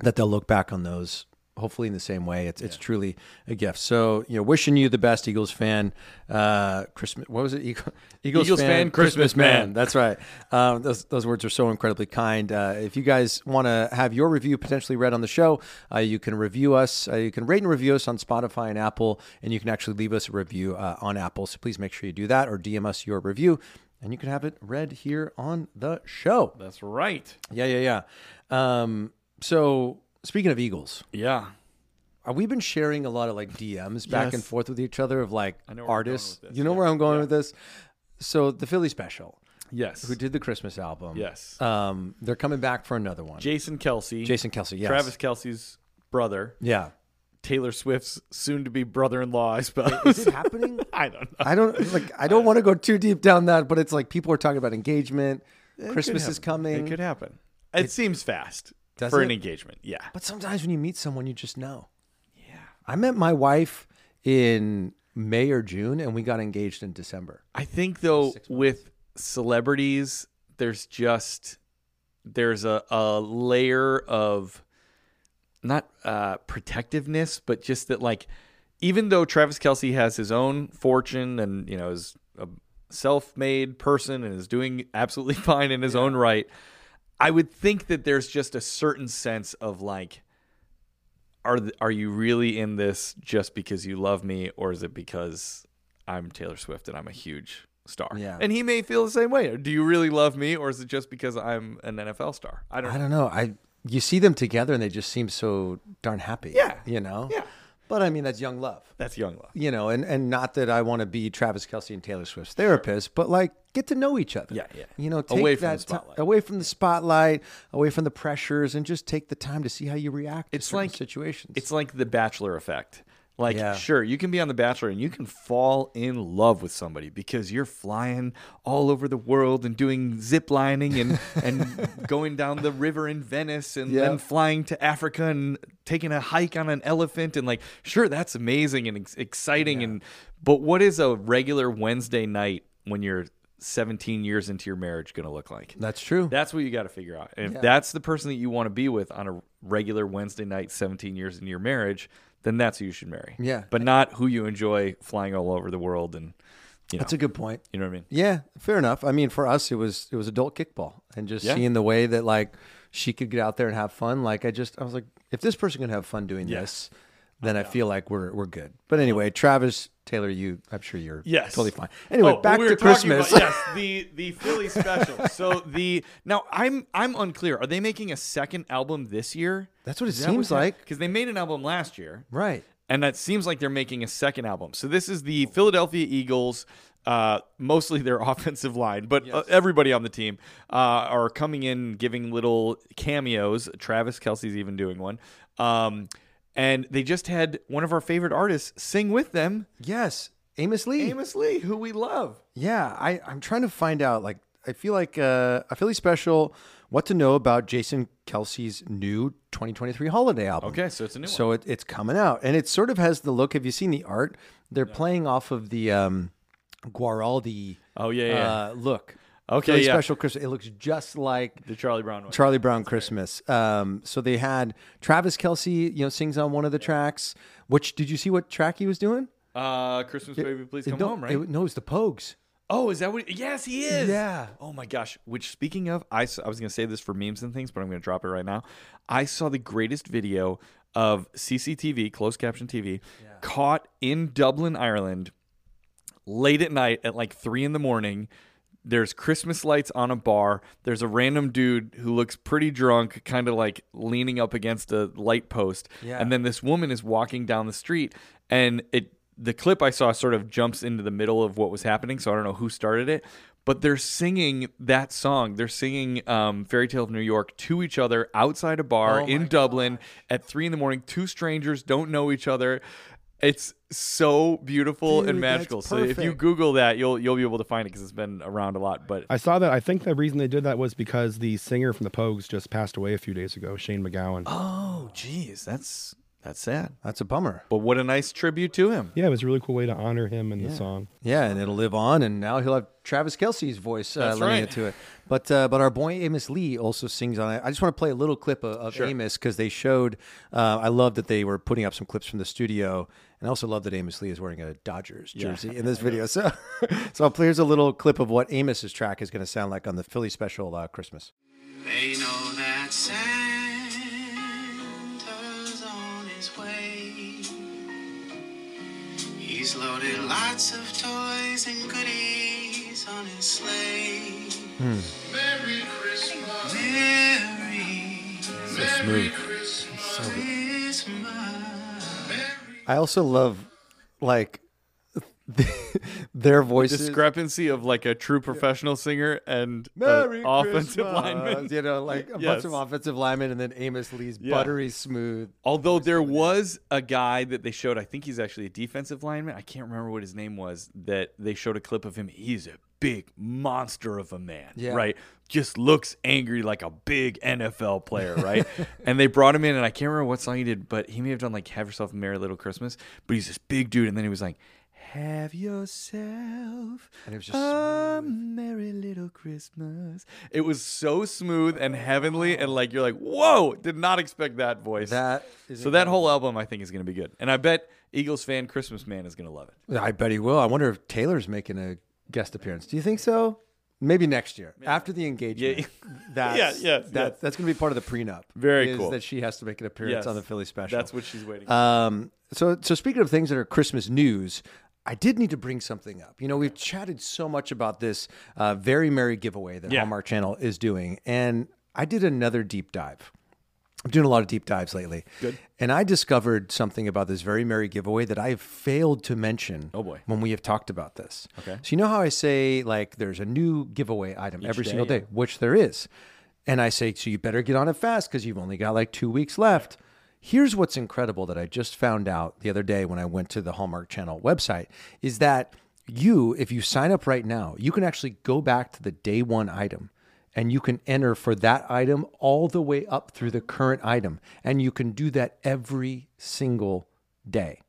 Speaker 1: that they'll look back on those hopefully in the same way. It's it's truly a gift. So you know, wishing you the best, Eagles fan. Uh, Christmas. What was it? Eagle, Eagles,
Speaker 2: Eagles fan, Christmas man.
Speaker 1: That's right. Um, those those words are so incredibly kind. Uh, if you guys want to have your review potentially read on the show, uh, you can review us. Uh, you can rate and review us on Spotify and Apple, and you can actually leave us a review uh, on Apple. So please make sure you do that, or DM us your review. And you can have it read here on the show.
Speaker 2: That's right.
Speaker 1: Yeah, yeah, yeah. Um, so speaking of Eagles,
Speaker 2: Yeah.
Speaker 1: uh, we've been sharing a lot of like DMs back
Speaker 2: Yes.
Speaker 1: and forth with each other of like
Speaker 2: know where we're going
Speaker 1: artists. You know
Speaker 2: yeah.
Speaker 1: where I'm going with this? So the Philly special,
Speaker 2: Yes.
Speaker 1: who did the Christmas album.
Speaker 2: Yes.
Speaker 1: Um, they're coming back for another one.
Speaker 2: Jason Kelce.
Speaker 1: Jason Kelce, yes.
Speaker 2: Travis Kelce's brother.
Speaker 1: Yeah.
Speaker 2: Taylor Swift's soon to be brother in law, I suppose.
Speaker 1: Is it happening?
Speaker 2: I don't know.
Speaker 1: I don't like. I don't want to go too deep down that, but it's like people are talking about engagement. Christmas is coming.
Speaker 2: It could happen. It, seems fast
Speaker 1: Does
Speaker 2: for an engagement. Yeah.
Speaker 1: But sometimes when you meet someone, you just know. Yeah. I met my wife in May or June, and we got engaged in December.
Speaker 2: I think though with celebrities, there's just there's a, a layer of not uh, protectiveness, but just that like even though Travis Kelce has his own fortune and you know is a self-made person and is doing absolutely fine in his own right, I would think that there's just a certain sense of like are th- are you really in this just because you love me or is it because I'm Taylor Swift and I'm a huge star?
Speaker 1: Yeah.
Speaker 2: And he may feel the same way. Do you really love me or is it just because I'm an NFL star? I don't
Speaker 1: I
Speaker 2: know.
Speaker 1: don't know. I you see them together, and they just seem so darn happy.
Speaker 2: Yeah.
Speaker 1: You know.
Speaker 2: Yeah.
Speaker 1: But I mean, that's young love.
Speaker 2: That's young love.
Speaker 1: You know, and and not that I want to be Travis Kelce and Taylor Swift's therapist, but like get to know each other.
Speaker 2: Yeah, yeah.
Speaker 1: You know, take
Speaker 2: Away from
Speaker 1: that
Speaker 2: the spotlight.
Speaker 1: away from the spotlight, away from the pressures, and just take the time to see how you react.
Speaker 2: It's
Speaker 1: to certain
Speaker 2: like-
Speaker 1: situations.
Speaker 2: It's like the Bachelor effect. Like,
Speaker 1: Yeah.
Speaker 2: sure, you can be on The Bachelor and you can fall in love with somebody because you're flying all over the world and doing zip lining and, and going down the river in Venice and
Speaker 1: Yeah.
Speaker 2: then flying to Africa and taking a hike on an elephant. And, like, sure, that's amazing and ex- exciting. And But what is a regular Wednesday night when you're 17 years into your marriage going to look like?
Speaker 1: that's true.
Speaker 2: That's what you got to figure out. And if
Speaker 1: Yeah.
Speaker 2: that's the person that you want to be with on a regular Wednesday night, 17 years into your marriage, then that's who you should marry.
Speaker 1: Yeah.
Speaker 2: But not who you enjoy flying all over the world and you know,
Speaker 1: That's a good point.
Speaker 2: you know what I mean?
Speaker 1: Yeah, fair enough. I mean, for us, it was it was adult kickball, and just
Speaker 2: Yeah.
Speaker 1: seeing the way that like she could get out there and have fun. Like I just I was like, if this person can have fun doing
Speaker 2: Yeah.
Speaker 1: this, then I feel like we're we're good. But anyway, Travis Taylor, you I'm sure you're
Speaker 2: Yes.
Speaker 1: totally fine. Anyway,
Speaker 2: Oh,
Speaker 1: back
Speaker 2: we
Speaker 1: to Christmas.
Speaker 2: about- yes, the the Philly special. so the now I'm I'm unclear. Are they making a second album this year?
Speaker 1: That's what it seems like.
Speaker 2: Because they made an album last year,
Speaker 1: right.
Speaker 2: and that seems like they're making a second album. So this is the Philadelphia Eagles. Uh, mostly their offensive line, but uh, everybody on the team uh, are coming in, giving little cameos. Travis Kelce's even doing one, um, and they just had one of our favorite artists sing with them,
Speaker 1: Yes, Amos Lee.
Speaker 2: Amos Lee, who we love.
Speaker 1: Yeah, I, I'm trying to find out. Like, I feel like uh, a Philly special. What to know about Jason Kelce's new 2023 holiday album?
Speaker 2: Okay, so it's a new
Speaker 1: So it, it's coming out, and it sort of has the look. Have you seen the art? They're playing off of the um, Guaraldi.
Speaker 2: Oh, yeah, yeah.
Speaker 1: Uh, look.
Speaker 2: Okay,
Speaker 1: Philly
Speaker 2: yeah.
Speaker 1: special Christmas. It looks just like
Speaker 2: The Charlie Brown one.
Speaker 1: Charlie Brown Christmas. Um, so they had Travis Kelce, you know, sings on one of the tracks. Which did you see what track he was doing?
Speaker 2: uh, Christmas baby, please come
Speaker 1: no,
Speaker 2: home, right?
Speaker 1: it- no, it's the Pogues.
Speaker 2: oh, is that what? Yes, he is.
Speaker 1: Yeah.
Speaker 2: Oh my gosh. Which speaking of, I I was gonna say this for memes and things, but I'm gonna drop it right now. I saw the greatest video of CCTV, closed caption TV, caught in Dublin, Ireland, late at night at like three in the morning. There's Christmas lights on a bar. There's a random dude who looks pretty drunk, kind of like leaning up against a light post.
Speaker 1: Yeah.
Speaker 2: And then this woman is walking down the street, and it the clip I saw sort of jumps into the middle of what was happening. So I don't know who started it, but they're singing that song. They're singing um, "Fairy Tale of New York" to each other outside a bar
Speaker 1: Oh
Speaker 2: in Dublin at three in the morning. Two strangers don't know each other. It's so beautiful
Speaker 1: Dude,
Speaker 2: and magical. So if you. Google that, you'll you'll be able to find it because it's been around a lot. But
Speaker 3: I saw that. I think the reason they did that was because the singer from the Pogues just passed away a few days ago, Shane MacGowan.
Speaker 2: oh, geez, that's that's sad.
Speaker 1: That's a bummer.
Speaker 2: But what a nice tribute to him.
Speaker 3: Yeah, it was a really cool way to honor him in the song.
Speaker 1: Yeah, and it'll live on, and now he'll have Travis Kelce's voice uh,
Speaker 2: That's
Speaker 1: lending
Speaker 2: right.
Speaker 1: it to it. But uh, but our boy Amos Lee also sings on it. I just want to play a little clip of, of Amos because they showed. Uh, I love that they were putting up some clips from the studio, and I also love that Amos Lee is wearing a Dodgers jersey in this video. So so I'll play here's a little clip of what Amos's track is going to sound like on the Philly special uh, Christmas.
Speaker 4: They know that Santa's on his way. He's loaded lots of toys and goodies on his sleigh. Merry Christmas. Merry,
Speaker 1: So smooth.
Speaker 4: Christmas.
Speaker 1: I also love like their voices.
Speaker 2: Discrepancy of like a true professional singer and
Speaker 1: Merry
Speaker 2: offensive
Speaker 1: Christmas.
Speaker 2: lineman.
Speaker 1: You know, like a
Speaker 2: Yes.
Speaker 1: bunch of offensive linemen, and then Amos Lee's
Speaker 2: Yeah.
Speaker 1: buttery smooth.
Speaker 2: Although there was a guy that they showed, I think he's actually a defensive lineman. I can't remember what his name was. That they showed a clip of him. He's a big monster of a man,
Speaker 1: Yeah.
Speaker 2: right? Just looks angry like a big NFL player, right? and they brought him in, and I can't remember what song he did, but he may have done like "Have Yourself a Merry Little Christmas." But he's this big dude, and then he was like. Have yourself
Speaker 1: And it was just
Speaker 2: a merry little Christmas. It was so smooth and heavenly, and like you're like, whoa! Did not expect that voice.
Speaker 1: That is
Speaker 2: So that whole album, I think, is going to be good, and I bet Eagles fan Christmas Man is going to love it.
Speaker 1: I bet he will. I wonder if Taylor's making a guest appearance. Do you think so? Maybe next year after the engagement.
Speaker 2: Yeah.
Speaker 1: That's,
Speaker 2: Yeah, yeah,
Speaker 1: that,
Speaker 2: yeah.
Speaker 1: That's going to be part of the prenup.
Speaker 2: Very
Speaker 1: is
Speaker 2: cool.
Speaker 1: That she has to make an appearance
Speaker 2: Yes.
Speaker 1: on the Philly special.
Speaker 2: That's what she's waiting.
Speaker 1: Um, so, so speaking of things that are Christmas news, I did need to bring something up. You know, we've chatted so much about this uh, very merry giveaway that
Speaker 2: Yeah.
Speaker 1: Hallmark Channel is doing, and I did another deep dive. I'm doing a lot of deep dives lately.
Speaker 2: Good.
Speaker 1: And I discovered something about this very merry giveaway that I have failed to mention.
Speaker 2: Oh, boy.
Speaker 1: When we have talked about this.
Speaker 2: Okay.
Speaker 1: So you know how I say like there's a new giveaway item every
Speaker 2: day,
Speaker 1: single
Speaker 2: yeah.
Speaker 1: day, which there is. And I say, so you better get on it fast because you've only got like two weeks left. Here's what's incredible that I just found out the other day when I went to the Hallmark Channel website is that you, if you sign up right now, you can actually go back to the day one item and you can enter for that item all the way up through the current item. And you can do that every single day.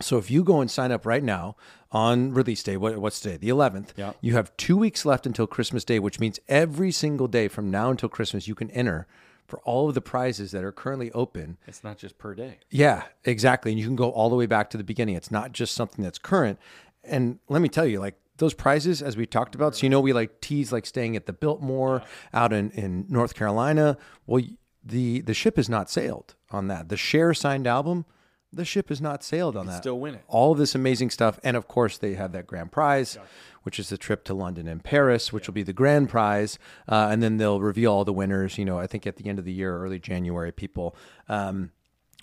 Speaker 1: So if you go and sign up right now on release day, what, what's today? The 11th.
Speaker 2: Yeah.
Speaker 1: You have two weeks left until Christmas Day, which means every single day from now until Christmas, you can enter for all of the prizes that are currently open.
Speaker 2: It's not just per day.
Speaker 1: Yeah, exactly. And you can go all the way back to the beginning. It's not just something that's current. And let me tell you, like those prizes, as we talked about, so you know, we like tease like staying at the Biltmore out in, in North Carolina. Well, the the ship has not sailed on that. The Cher signed album, the ship has not sailed on that.
Speaker 2: still win it.
Speaker 1: All of this amazing stuff. And of course, they have that grand prize, which is the trip to London and Paris, which will be the grand prize. Uh, and then they'll reveal all the winners. You know, I think at the end of the year, early January, people. Um,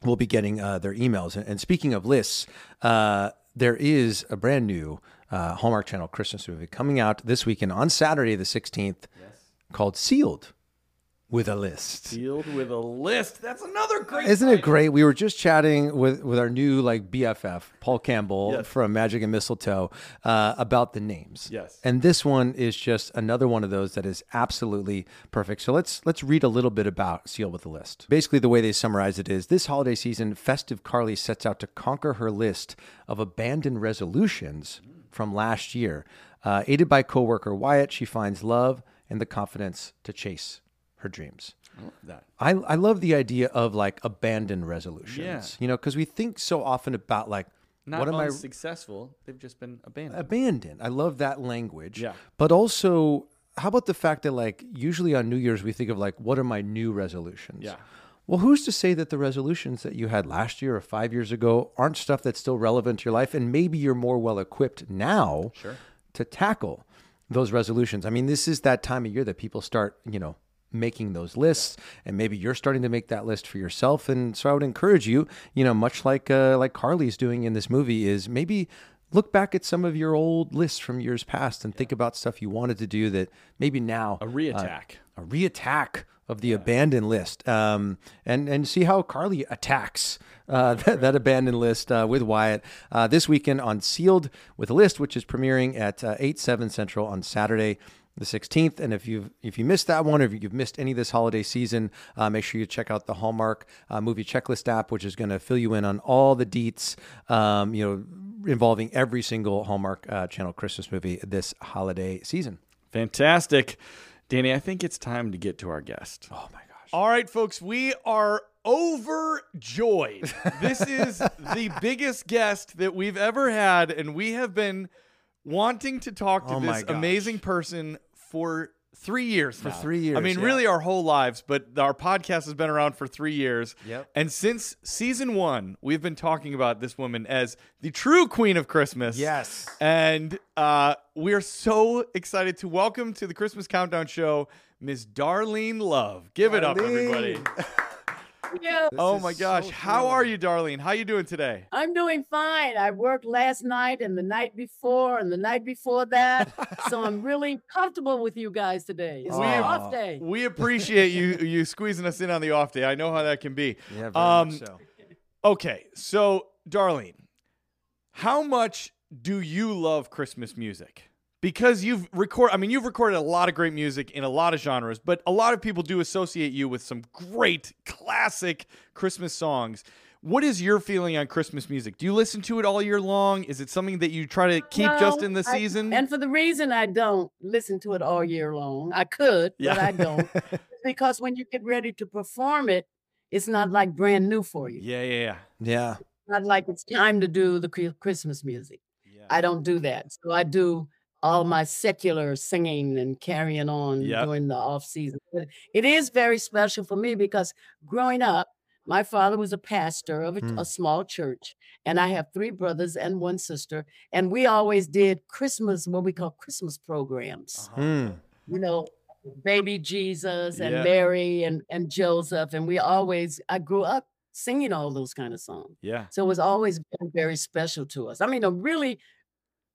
Speaker 1: will be getting uh, their emails. And, and speaking of lists, uh, there is a brand new uh, Hallmark Channel Christmas movie coming out this weekend on Saturday, the 16th, called Sealed with a List.
Speaker 2: Sealed with a list. That's another great.
Speaker 1: Isn't it great? We were just chatting with, with our new like BFF, Paul Campbell
Speaker 2: Yes.
Speaker 1: from Magic and Mistletoe, uh, about the names.
Speaker 2: Yes.
Speaker 1: And this one is just another one of those that is absolutely perfect. So let's let's read a little bit about Seal with a List. Basically, the way they summarize it is: this holiday season, festive Carly sets out to conquer her list of abandoned resolutions from last year. Uh, aided by coworker Wyatt, she finds love and the confidence to chase her dreams.
Speaker 2: that.
Speaker 1: I, I love the idea of like abandoned resolutions.
Speaker 2: Yeah.
Speaker 1: You know, because we think so often about like
Speaker 2: Not
Speaker 1: what am I
Speaker 2: successful? They've just been abandoned.
Speaker 1: abandoned. I love that language.
Speaker 2: Yeah.
Speaker 1: But also, how about the fact that like usually on New Year's we think of like what are my new resolutions?
Speaker 2: Yeah.
Speaker 1: Well, who's to say that the resolutions that you had last year or five years ago aren't stuff that's still relevant to your life, and maybe you're more well equipped now to tackle those resolutions? I mean, this is that time of year that people start, you know, making those lists, and maybe you're starting to make that list for yourself. And so, I would encourage you, you know, much like uh, like Carly's doing in this movie, is maybe look back at some of your old lists from years past and think about stuff you wanted to do that maybe now
Speaker 2: A reattack.
Speaker 1: a reattack of the abandoned list, um, and and see how Carly attacks uh, that, that abandoned list uh, with Wyatt uh, this weekend on Sealed with a List, which is premiering at uh, eight seven central on Saturday. The 16th, and if you've if you missed that one, or if you've missed any this holiday season, uh, make sure you check out the Hallmark uh, Movie Checklist app, which is going to fill you in on all the deets, um, you know, involving every single Hallmark Channel Christmas movie this holiday season.
Speaker 2: Fantastic. Danny, I think it's time to get to our guest.
Speaker 1: Oh my gosh!
Speaker 2: All right, folks, we are overjoyed. this is the biggest guest that we've ever had, and we have been wanting to talk to
Speaker 1: Oh
Speaker 2: this amazing person for three years. For
Speaker 1: three years,
Speaker 2: I mean,
Speaker 1: yeah.
Speaker 2: really our whole lives, but our podcast has been around for three years.
Speaker 1: Yep.
Speaker 2: And since season one, we've been talking about this woman as the true queen of Christmas.
Speaker 1: Yes.
Speaker 2: And uh, we're so excited to welcome to the Christmas Countdown Show Miss Darlene Love. Give it up, everybody.
Speaker 5: Yeah,
Speaker 2: oh my gosh.
Speaker 1: so
Speaker 2: How are you, Darlene? How you doing today?
Speaker 5: I'm doing fine. I worked last night and the night before and the night before that. so I'm really comfortable with you guys today. It's my
Speaker 1: We-
Speaker 5: off day.
Speaker 2: We appreciate you you squeezing us in on the off day. I know how that can be.
Speaker 1: Yeah, very
Speaker 2: Um,
Speaker 1: much so.
Speaker 2: Okay, so Darlene, how much do you love Christmas music? Because you've record I mean you've recorded a lot of great music in a lot of genres, but a lot of people do associate you with some great classic Christmas songs. What is your feeling on Christmas music? Do you listen to it all year long? Is it something that you try to keep just in the
Speaker 5: I-
Speaker 2: season?
Speaker 5: and for the reason I don't listen to it all year long, I could, but
Speaker 2: Yeah.
Speaker 5: I don't. because when you get ready to perform it, it's not like brand new for you.
Speaker 2: yeah, yeah, yeah.
Speaker 1: Yeah.
Speaker 5: Not like it's time to do the Christmas music.
Speaker 2: Yeah.
Speaker 5: I don't do that. So I do all my secular singing and carrying on
Speaker 2: Yep.
Speaker 5: during the off season. But it is very special for me because growing up, my father was a pastor of a,
Speaker 1: Hmm.
Speaker 5: a small church, and I have three brothers and one sister, and we always did Christmas, what we call Christmas programs.
Speaker 1: Hmm.
Speaker 5: You know, baby Jesus and
Speaker 2: Yeah.
Speaker 5: Mary and and Joseph, and we always. I grew up singing all those kind of songs.
Speaker 2: Yeah.
Speaker 5: So it was always very special to us. I mean, a really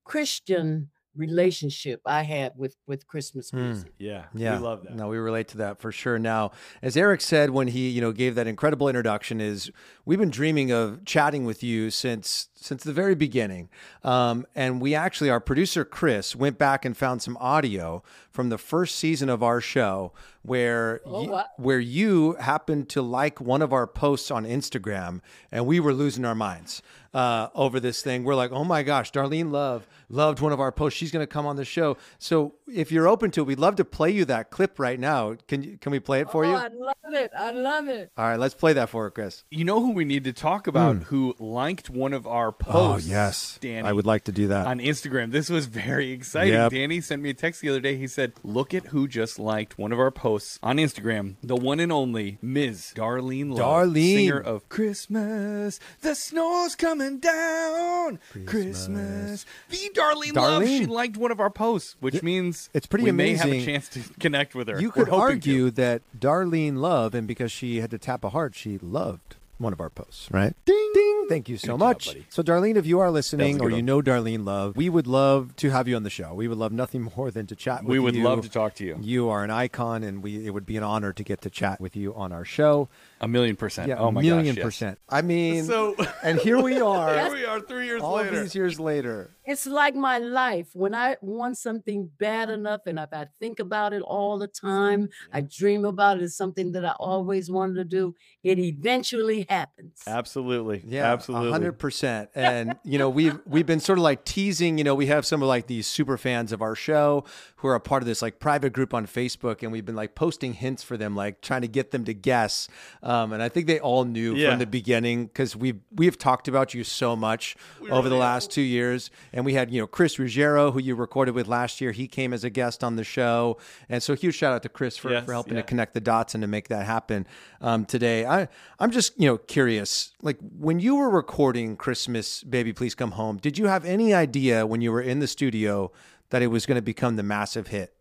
Speaker 5: Christian relationship I had with with Christmas
Speaker 1: Hmm.
Speaker 5: music.
Speaker 2: Yeah.
Speaker 1: Yeah,
Speaker 2: We love that.
Speaker 1: No, we relate to that for sure. Now, as Eric said when he, you know, gave that incredible introduction, is we've been dreaming of chatting with you since since the very beginning, um, and we actually, our producer Chris went back and found some audio from the first season of our show where
Speaker 5: Oh,
Speaker 1: you,
Speaker 5: wow.
Speaker 1: where you happened to like one of our posts on Instagram, and we were losing our minds uh, over this thing. We're like, oh my gosh, Darlene Love loved one of our posts. She's going to come on the show. So if you're open to it, we'd love to play you that clip right now. Can you, can we play it for
Speaker 5: oh,
Speaker 1: you?
Speaker 5: I love it. I love it.
Speaker 1: All right, let's play that for her, Chris.
Speaker 2: You know who we need to talk about who liked one of our posts? Yes, Danny.
Speaker 1: Oh, I would like to do that.
Speaker 2: on Instagram. This was very exciting.
Speaker 1: Yep.
Speaker 2: Danny sent me a text the other day. He said, Look at who just liked one of our posts on Instagram. The one and only Ms. Darlene Love.
Speaker 1: Darlene.
Speaker 2: Singer of Christmas. The snow's coming down. Christmas. The Darlene, Love. She liked one of our posts, which means
Speaker 1: it's pretty
Speaker 2: we may have a chance to connect with her.
Speaker 1: You could argue
Speaker 2: to.
Speaker 1: that Darlene loved, and because she had to tap a heart, she loved one of our posts, right? Ding, ding. Thank you so
Speaker 2: job,
Speaker 1: much.
Speaker 2: buddy.
Speaker 1: so, Darlene, if you are listening or
Speaker 2: good
Speaker 1: you
Speaker 2: one.
Speaker 1: know Darlene Love, we would love to have you on the show. We would love nothing more than to chat with you.
Speaker 2: We
Speaker 1: you.
Speaker 2: would love to talk to you.
Speaker 1: You are an icon, and we it would be an honor to get to chat with you on our show.
Speaker 2: A million percent.
Speaker 1: Yeah,
Speaker 2: oh
Speaker 1: a
Speaker 2: my
Speaker 1: million
Speaker 2: gosh, yes.
Speaker 1: percent. I mean,
Speaker 2: So
Speaker 1: and here we are,
Speaker 2: here we are three years
Speaker 1: all
Speaker 2: later.
Speaker 1: these years later.
Speaker 5: It's like my life. When I want something bad enough and if I think about it all the time, I dream about it, it's something that I always wanted to do, it eventually happens.
Speaker 2: Absolutely.
Speaker 1: Yeah,
Speaker 2: Absolutely.
Speaker 1: hundred percent. And you know, we've we've been sort of like teasing. You know, we have some of like these super fans of our show who are a part of this like private group on Facebook, and we've been like posting hints for them, like trying to get them to guess. Um, and I think they all knew
Speaker 2: Yeah.
Speaker 1: from the beginning because we've we've talked about you so much over the last two years, and we had you know Chris Ruggiero, who you recorded with last year. He came as a guest on the show, and so huge shout out to Chris for,
Speaker 2: Yes,
Speaker 1: for helping
Speaker 2: yeah.
Speaker 1: to connect the dots and to make that happen um, today. I I'm just you know curious, like when you were recording Christmas, baby, please come home. Did you have any idea when you were in the studio that it was going to become the massive hit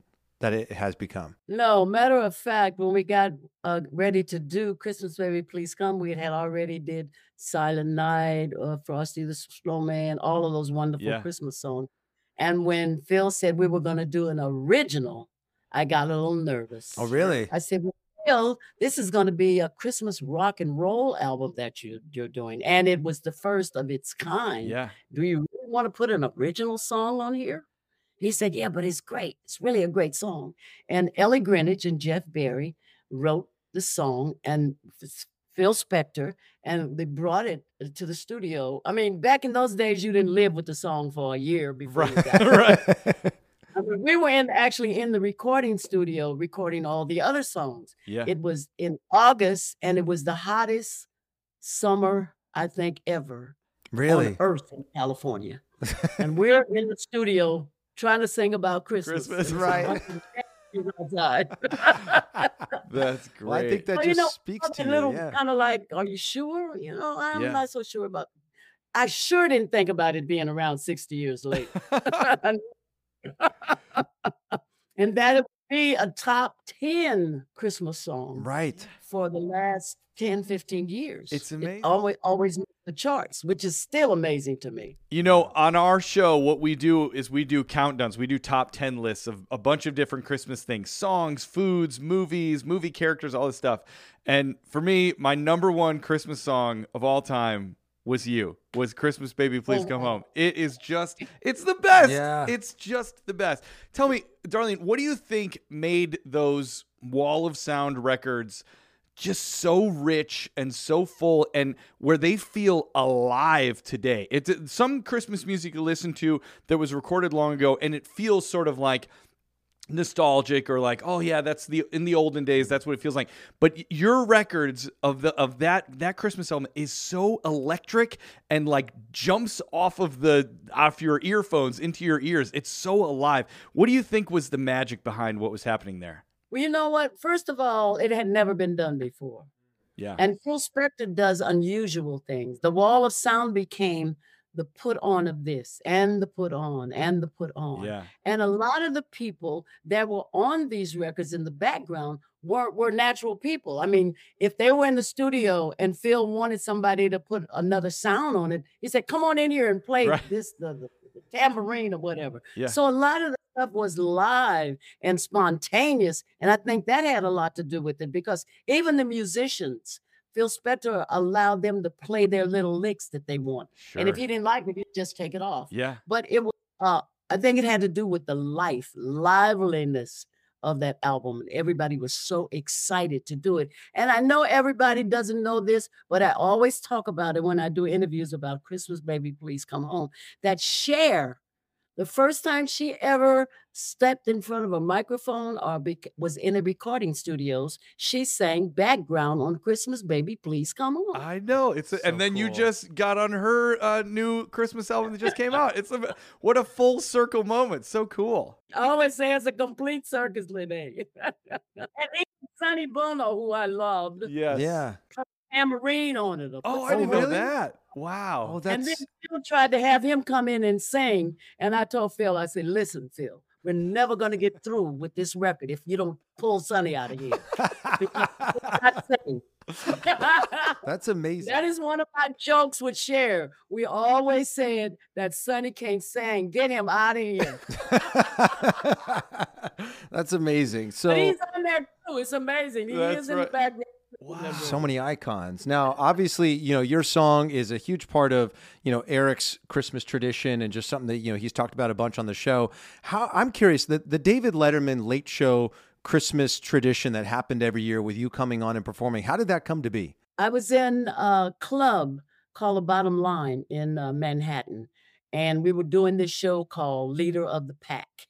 Speaker 1: that it has become?
Speaker 5: No, matter of fact, when we got uh, ready to do Christmas Baby Please Come, we had already did Silent Night, uh, Frosty the Snowman, all of those wonderful
Speaker 2: Yeah.
Speaker 5: Christmas songs. And when Phil said we were going to do an original, I got a little nervous.
Speaker 1: Oh, really?
Speaker 5: I said, well, Phil, this is going to be a Christmas rock and roll album that you, you're doing. And it was the first of its kind.
Speaker 2: Yeah.
Speaker 5: Do you really want to put an original song on here? He said, Yeah, but it's great. It's really a great song. And Ellie Greenwich and Jeff Barry wrote the song, and Phil Spector, and they brought it uh, to the studio. I mean, back in those days, you didn't live with the song for a year before you got it.
Speaker 2: right.
Speaker 5: I mean, we were in actually in the recording studio recording all the other songs.
Speaker 2: Yeah.
Speaker 5: It was in August, and it was the hottest summer I think ever
Speaker 1: really?
Speaker 5: on earth in California. and we're in the studio trying to sing about Christmas.
Speaker 2: Christmas.
Speaker 1: Right.
Speaker 2: That's great.
Speaker 1: Well, I think that
Speaker 5: Well,
Speaker 1: just
Speaker 5: you know,
Speaker 1: speaks to
Speaker 5: a
Speaker 1: you.
Speaker 5: little
Speaker 1: yeah.
Speaker 5: kind of like, are you sure? You know, I'm
Speaker 2: Yeah.
Speaker 5: not so sure about. I sure didn't think about it being around 60 years later. and that it would be a top 10 Christmas song
Speaker 1: Right.
Speaker 5: for the last 10, 15 years.
Speaker 2: It's
Speaker 5: It
Speaker 2: amazing.
Speaker 5: always, always the charts, which is still amazing to me.
Speaker 2: You know, on our show, what we do is we do countdowns. We do top 10 lists of a bunch of different Christmas things songs, foods, movies, movie characters, all this stuff. And for me, my number one Christmas song of all time was you, was Christmas Baby Please Come. Home. It is just, it's the best.
Speaker 1: Yeah.
Speaker 2: It's just the best. Tell me, Darlene what do you think made those Wall of Sound records? just so rich and so full and where they feel alive today. It's some Christmas music you listen to that was recorded long ago and it feels sort of like nostalgic or like oh yeah that's the in the olden days that's what it feels like but your records of the of that that christmas album is so electric and like jumps off of the off your earphones into your ears it's so alive what do you think was the magic behind what was happening there
Speaker 5: Well, you know what? First of all, it had never been done before.
Speaker 2: yeah
Speaker 5: And Phil Spector does unusual things. The wall of sound became the put on of this and the put on and the put on.
Speaker 2: yeah
Speaker 5: And a lot of the people that were on these records in the background were, were natural people. I mean, if they were in the studio and Phil wanted somebody to put another sound on it, he said, come on in here and play
Speaker 2: Right.
Speaker 5: this, the, the, the tambourine or whatever.
Speaker 2: Yeah.
Speaker 5: So a lot of the stuff was live and spontaneous. And I think that had a lot to do with it because even the musicians, Phil Spector allowed them to play their little licks that they want.
Speaker 2: sure
Speaker 5: And if he didn't like it, he'd just take it off
Speaker 2: yeah
Speaker 5: but it was uh I think it had to do with the life, liveliness of that album. Everybody was so excited to do it. And I know everybody doesn't know this, but I always talk about it when I do interviews about Christmas Baby Please Come Home. That Cher, the first time she ever stepped in front of a microphone or bec- was in the recording studios, she sang background on Christmas Baby Please Come Home.
Speaker 2: I know it's, a,
Speaker 1: So
Speaker 2: and then you just got on her uh, new Christmas album that just came out. It's a what a full circle moment. So cool.
Speaker 5: I always say it's a complete circus, Lene. and even Sonny Bono, who I loved,
Speaker 2: Yes.
Speaker 1: Yeah.
Speaker 5: Tambourine on it. or
Speaker 2: Oh, I didn't
Speaker 5: some-
Speaker 2: know
Speaker 1: really?
Speaker 2: that. Wow.
Speaker 1: Oh,
Speaker 5: And then Phil tried to have him come in and sing. And I told Phil, I said, listen, Phil, we're never going to get through with this record if you don't pull Sonny out of here. Because he's not singing.
Speaker 1: that's amazing.
Speaker 5: that is one of my jokes with Cher. We always said that Sonny can't sing. Get him out of here.
Speaker 1: that's amazing. So
Speaker 5: but he's on there too. It's amazing. He is in
Speaker 2: right.
Speaker 5: the background.
Speaker 2: Wow.
Speaker 1: so many icons. Now, obviously, you know, your song is a huge part of, you know, Eric's Christmas tradition and just something that, you know, he's talked about a bunch on the show. How I'm curious, the, the David Letterman late show Christmas tradition that happened every year with you coming on and performing, how did that come to be?
Speaker 5: I was in a club called The Bottom Line in uh, Manhattan, and we were doing this show called Leader of the Pack.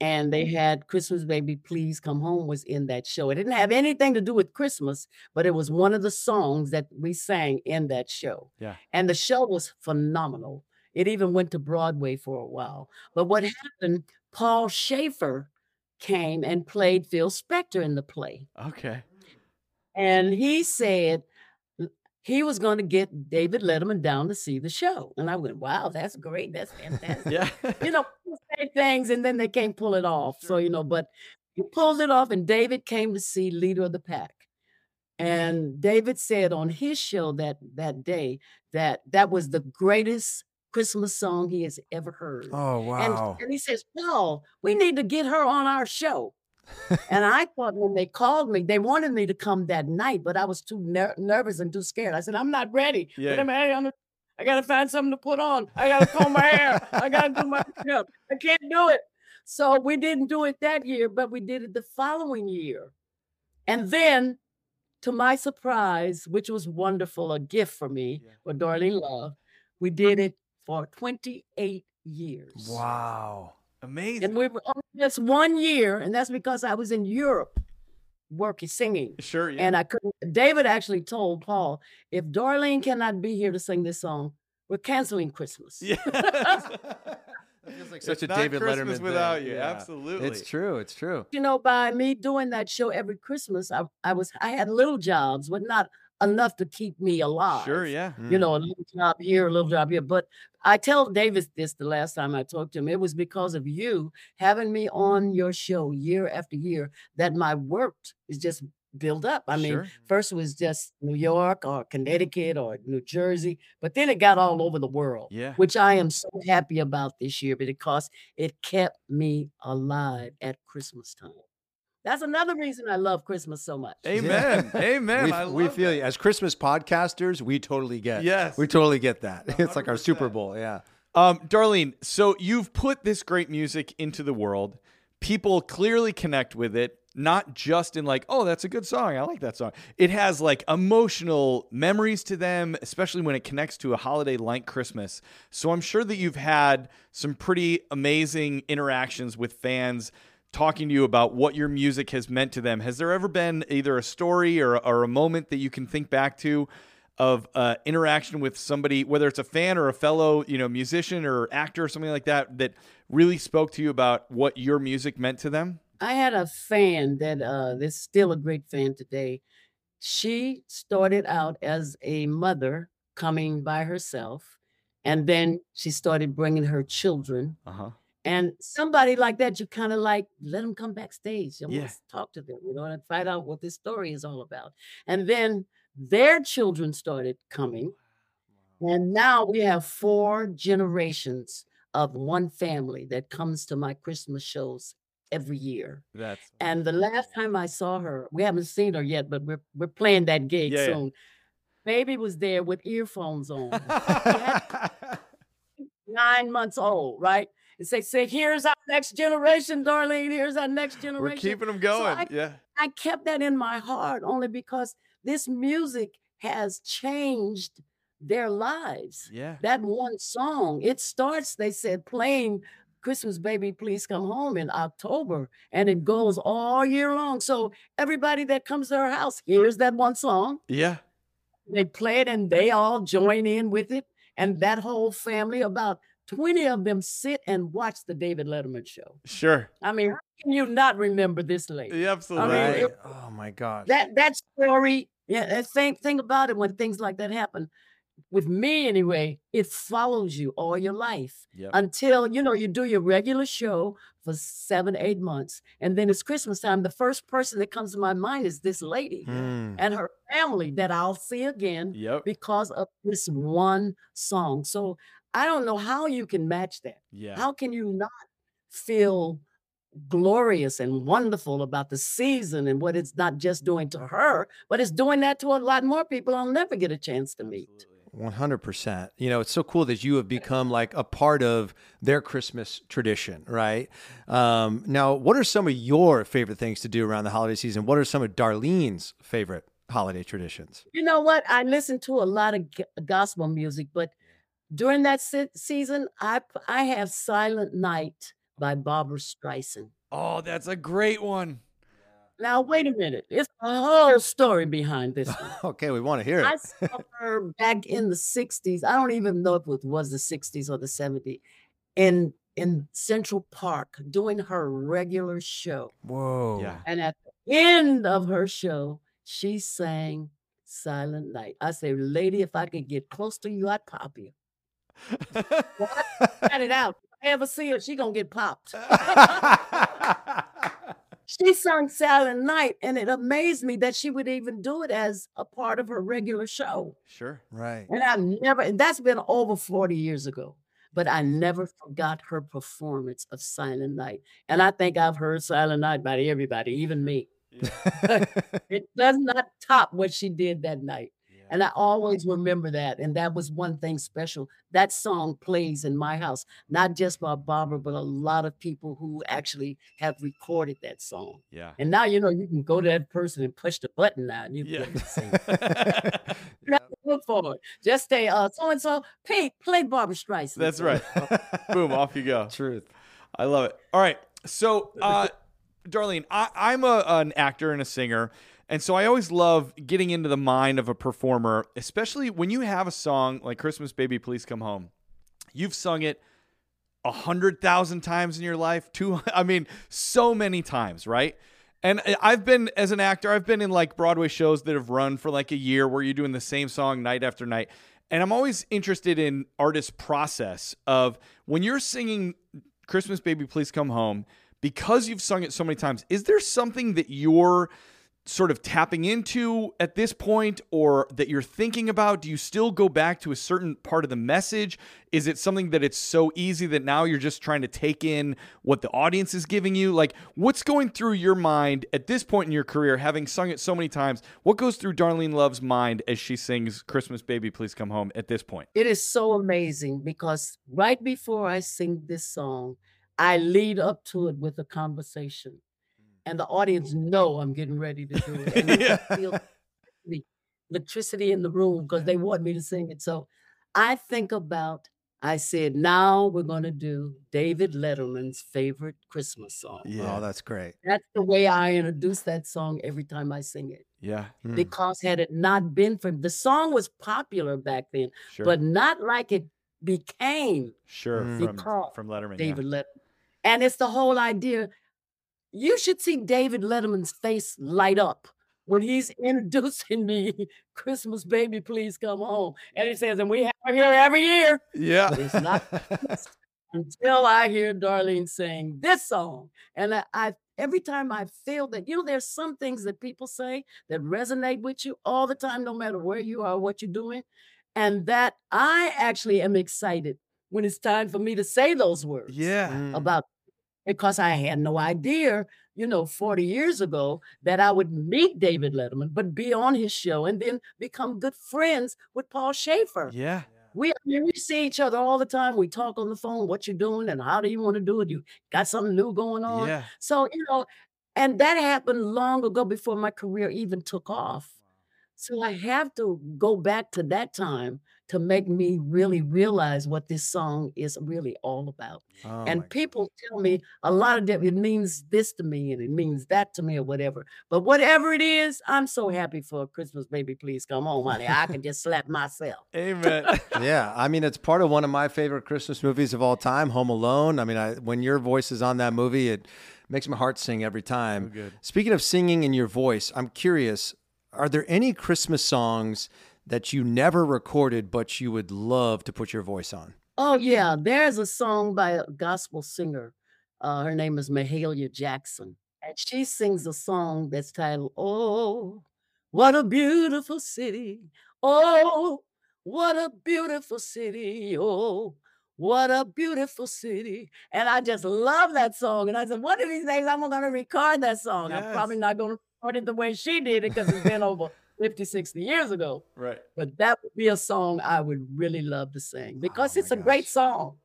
Speaker 5: And they mm-hmm. had Christmas Baby Please Come Home was in that show. It didn't have anything to do with Christmas, but it was one of the songs that we sang in that show.
Speaker 2: Yeah.
Speaker 5: And the show was phenomenal. It even went to Broadway for a while. But what happened, Paul Shaffer came and played Phil Spector in the play.
Speaker 2: Okay.
Speaker 5: And he said he was going to get David Letterman down to see the show. And I went, wow, that's great. That's fantastic.
Speaker 2: Yeah.
Speaker 5: you know, say things and then they can't pull it off. So, you know, but he pulled it off and David came to see Leader of the Pack. Mm-hmm. And David said on his show that that day that that was the greatest Christmas song he has ever heard.
Speaker 1: Oh,
Speaker 5: And,
Speaker 1: wow.
Speaker 5: and he says, Paul, we need to get her on our show. And I thought when they called me, they wanted me to come that night, but I was too ner- nervous and too scared. I said, I'm not ready.
Speaker 2: Yeah.
Speaker 5: Wait a minute, I'm- I got to find something to put on. I got to comb my hair. I got to do my makeup. I can't do it. So we didn't do it that year, but we did it the following year. And then, to my surprise, which was wonderful, a gift for me,
Speaker 2: Yeah.
Speaker 5: for Darlene Love, we did mm-hmm. it for 28 years.
Speaker 2: Wow. Amazing.
Speaker 5: And we were on just one year, and that's because I was in Europe working, singing.
Speaker 2: Sure. Yeah.
Speaker 5: And I couldn't. David actually told Paul, if Darlene cannot be here to sing this song, we're canceling Christmas.
Speaker 2: yes.
Speaker 1: That feels like such
Speaker 2: It's
Speaker 1: a
Speaker 2: not
Speaker 1: David
Speaker 2: Christmas
Speaker 1: Letterman
Speaker 2: without
Speaker 1: thing.
Speaker 2: you.
Speaker 1: Yeah.
Speaker 2: Absolutely.
Speaker 1: It's true. It's true.
Speaker 5: You know, by me doing that show every Christmas, I, I was I had little jobs, but not enough to keep me alive.
Speaker 2: Sure. Yeah. Hmm.
Speaker 5: you know, a little job here, a little job here. But I tell David this the last time I talked to him. It was because of you having me on mm. your show year after year that my work is just built up. I mean,
Speaker 2: Sure.
Speaker 5: first it was just New York or Connecticut or New Jersey, but then it got all over the world.
Speaker 2: Yeah.
Speaker 5: Which I am so happy about this year because it kept me alive at Christmas time. That's another reason I love Christmas so much.
Speaker 2: Amen. Amen.
Speaker 1: we,
Speaker 2: I
Speaker 1: we feel
Speaker 2: that.
Speaker 1: you. As Christmas podcasters, we totally get.
Speaker 2: Yes.
Speaker 1: We totally get that. It's like our Super Bowl. Yeah.
Speaker 2: Um, Darlene, so you've put this great music into the world. People clearly connect with it, not just in like, oh, that's a good song. I like that song. It has like emotional memories to them, especially when it connects to a holiday like Christmas. So I'm sure that you've had some pretty amazing interactions with fans talking to you about what your music has meant to them. Has there ever been either a story or, or a moment that you can think back to of uh, interaction with somebody, whether it's a fan or a fellow, you know, musician or actor or something like that, that really spoke to you about what your music meant to them?
Speaker 5: I had a fan that uh that's still a great fan today. She started out as a mother coming by herself, and then she started bringing her children.
Speaker 2: Uh huh.
Speaker 5: And mm-hmm. somebody like that, you kind of like let them come backstage. You
Speaker 2: Yeah.
Speaker 5: talk to them, you know, and find out what this story is all about. And then their children started coming, and now we have four generations of one family that comes to my Christmas shows every year.
Speaker 2: That's
Speaker 5: And the last time I saw her, we haven't seen her yet, but we're we're playing that gig
Speaker 2: Yeah, yeah.
Speaker 5: soon. Baby was there with earphones on, nine months old, right? And say, say, here's our next generation, Darlene. Here's our next generation.
Speaker 2: We're keeping them
Speaker 5: So
Speaker 2: going.
Speaker 5: I-
Speaker 2: yeah.
Speaker 5: I kept that in my heart only because this music has changed their lives.
Speaker 2: Yeah.
Speaker 5: That one song, it starts, they said, playing Christmas Baby Please Come Home in October, and it goes all year long. So everybody that comes to our house hears that one song,
Speaker 2: Yeah.
Speaker 5: they play it, and they all join in with it. And that whole family, about 20 of them sit and watch the David Letterman show.
Speaker 2: Sure.
Speaker 5: I mean, how can you not remember this lady?
Speaker 2: Yeah, absolutely.
Speaker 5: mean,
Speaker 1: Right.
Speaker 5: it-
Speaker 1: oh my gosh.
Speaker 5: that that story yeah that same thing about it when things like that happen with me anyway it follows you all your life
Speaker 2: Yep.
Speaker 5: until you know you do your regular show for seven eight months and then it's christmas time the first person that comes to my mind is this lady
Speaker 1: Mm.
Speaker 5: and her family that i'll see again
Speaker 2: Yep.
Speaker 5: because of this one song so i don't know how you can match that
Speaker 2: Yeah.
Speaker 5: how can you not feel glorious and wonderful about the season and what it's not just doing to her, but it's doing that to a lot more people I'll never get a chance to meet.
Speaker 1: One hundred percent. You know, it's so cool that you have become like a part of their Christmas tradition, right? Um, now, what are some of your favorite things to do around the holiday season? What are some of Darlene's favorite holiday traditions?
Speaker 5: You know what? I listen to a lot of g- gospel music, but during that se- season, I have Silent Night by Barbra Streisand.
Speaker 2: Oh, that's a great one.
Speaker 5: Now, wait a minute. It's a whole story behind this one.
Speaker 1: Okay, we want to hear it.
Speaker 5: I saw her back in the 60s. I don't even know if it was the 60s or the 70s in in Central Park doing her regular show.
Speaker 1: Whoa.
Speaker 2: Yeah.
Speaker 5: And at the end of her show, she sang Silent Night. I say, lady, if I could get close to you, I'd pop you. Cut it out. If I ever see her, she gonna get popped. She sung Silent Night, and it amazed me that she would even do it as a part of her regular show.
Speaker 2: sure.
Speaker 1: right.
Speaker 5: And I never, and that's been over 40 years ago, but I never forgot her performance of Silent Night. And I think I've heard Silent Night by everybody, even me. It does not top what she did that night. And I always remember that. And that was one thing special. That song plays in my house, not just by Barbra, but a lot of people who actually have recorded that song.
Speaker 2: Yeah.
Speaker 5: And now, you know, you can go to that person and push the button now and you
Speaker 2: Yeah.
Speaker 5: can sing. You have look for it. Just say, uh, so and so, Pete, play Barbra Streisand.
Speaker 2: That's right. Boom, off you go.
Speaker 1: Truth.
Speaker 2: I love it. All right. So, uh, Darlene, I, I'm a, an actor and a singer. And so I always love getting into the mind of a performer, especially when you have a song like Christmas Baby Please Come Home. You've sung it a hundred thousand times in your life. Two, I mean, so many times, right? And I've been as an actor, I've been in like Broadway shows that have run for like a year where you're doing the same song night after night. And I'm always interested in artist process of when you're singing Christmas Baby Please Come Home because you've sung it so many times. Is there something that you're sort of tapping into at this point or that you're thinking about? Do you still go back to a certain part of the message? Is it something that it's so easy that now you're just trying to take in what the audience is giving you? Like, what's going through your mind at this point in your career, having sung it so many times? What goes through Darlene Love's mind as she sings Christmas Baby Please Come Home at this point?
Speaker 5: It is so amazing because right before I sing this song, I lead up to it with a conversation. And the audience know I'm getting ready to do it. And you
Speaker 2: Yeah.
Speaker 5: feel the electricity in the room because they want me to sing it. So I think about, I said, now we're going to do David Letterman's favorite Christmas song.
Speaker 1: Yeah, Oh, that's great.
Speaker 5: That's the way I introduce that song every time I sing it.
Speaker 2: Yeah,
Speaker 1: Mm.
Speaker 5: Because had it not been for the song was popular back then,
Speaker 2: sure.
Speaker 5: but not like it became
Speaker 2: sure.
Speaker 1: Mm.
Speaker 2: From, from Letterman. yeah.
Speaker 5: David Letterman. And it's the whole idea. You should see David Letterman's face light up when he's introducing me, Christmas baby, please come home. And he says, and we have her here every year.
Speaker 2: Yeah.
Speaker 5: It's not until I hear Darlene sing this song. And I, I every time I feel that, you know, there's some things that people say that resonate with you all the time, no matter where you are, what you're doing. And that I actually am excited when it's time for me to say those words
Speaker 2: Yeah.
Speaker 1: Mm.
Speaker 5: about because I had no idea, you know, 40 mm. years ago that I would meet David Letterman, but be on his show and then become good friends with Paul Shaffer.
Speaker 2: Yeah.
Speaker 5: We we see each other all the time. We talk on the phone. What you doing and how do you want to do it? You got something new going on.
Speaker 2: Yeah.
Speaker 5: So you know, and that happened long ago before my career even took off. So I have to go back to that time to make me really realize what this song is really all about.
Speaker 1: Oh
Speaker 5: and people tell me a lot of that it means this to me and it means that to me or whatever. But whatever it is, I'm so happy for Christmas, baby. Please come home, honey. I can just slap myself.
Speaker 2: Amen.
Speaker 1: yeah, I mean, it's part of one of my favorite Christmas movies of all time, Home Alone. I mean, I, when your voice is on that movie, it makes my heart sing every time. Speaking of singing in your voice, I'm curious: are there any Christmas songs that you never recorded but you would love to put your voice on?
Speaker 5: Oh yeah, there's a song by a gospel singer. Uh, her name is Mahalia Jackson, and she sings a song that's titled "Oh, what a beautiful city! Oh, what a beautiful city! Oh, what a beautiful city!" And I just love that song. And I said, one of these days I'm going to record that song. I'm probably not going to record it the way she did it because it's been over 50, 60 years ago.
Speaker 2: right.
Speaker 5: But that would be a song I would really love to sing because
Speaker 1: Oh
Speaker 5: it's
Speaker 1: my
Speaker 5: a great song.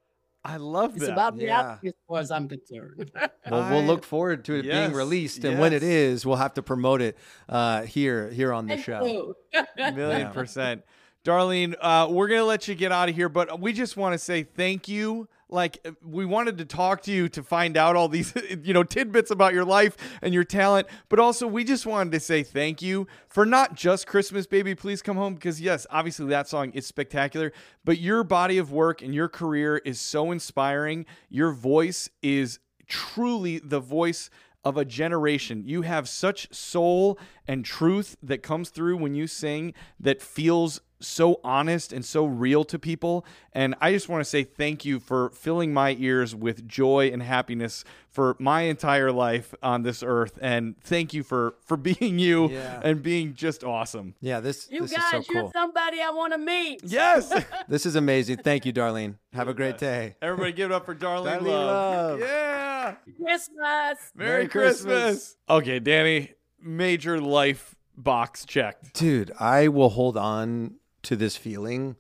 Speaker 2: I love it.
Speaker 5: It's
Speaker 2: that.
Speaker 5: about
Speaker 1: Yeah.
Speaker 5: reality as far as I'm concerned.
Speaker 1: Well, we'll look forward to it
Speaker 2: Yes,
Speaker 1: being released, and when it is, we'll have to promote it uh, here here on the
Speaker 5: Thank
Speaker 1: show.
Speaker 5: you.
Speaker 2: million percent. Darlene, uh, we're gonna let you get out of here, but we just want to say thank you. Like uh, we wanted to talk to you to find out all these, you know, tidbits about your life and your talent, but also we just wanted to say thank you for not just Christmas, baby, please come home. Because yes, obviously that song is spectacular, but your body of work and your career is so inspiring. Your voice is truly the voice of a generation. You have such soul and truth that comes through when you sing that feels so honest and so real to people. And I just want to say thank you for filling my ears with joy and happiness for my entire life on this earth. And thank you for for being you
Speaker 1: Yeah.
Speaker 2: and being just awesome.
Speaker 1: Yeah, this
Speaker 5: You
Speaker 1: this
Speaker 5: guys,
Speaker 1: is so
Speaker 5: you're somebody I want to meet.
Speaker 2: Yes.
Speaker 1: This is amazing. Thank you, Darlene. Have a great day.
Speaker 2: Everybody give it up for Darlene,
Speaker 1: Darlene
Speaker 2: Love.
Speaker 1: Love.
Speaker 2: Yeah.
Speaker 5: Christmas.
Speaker 2: Merry,
Speaker 1: Merry
Speaker 2: Christmas.
Speaker 1: Christmas.
Speaker 2: Okay, Danny, major life box checked.
Speaker 1: Dude, I will hold on to this feeling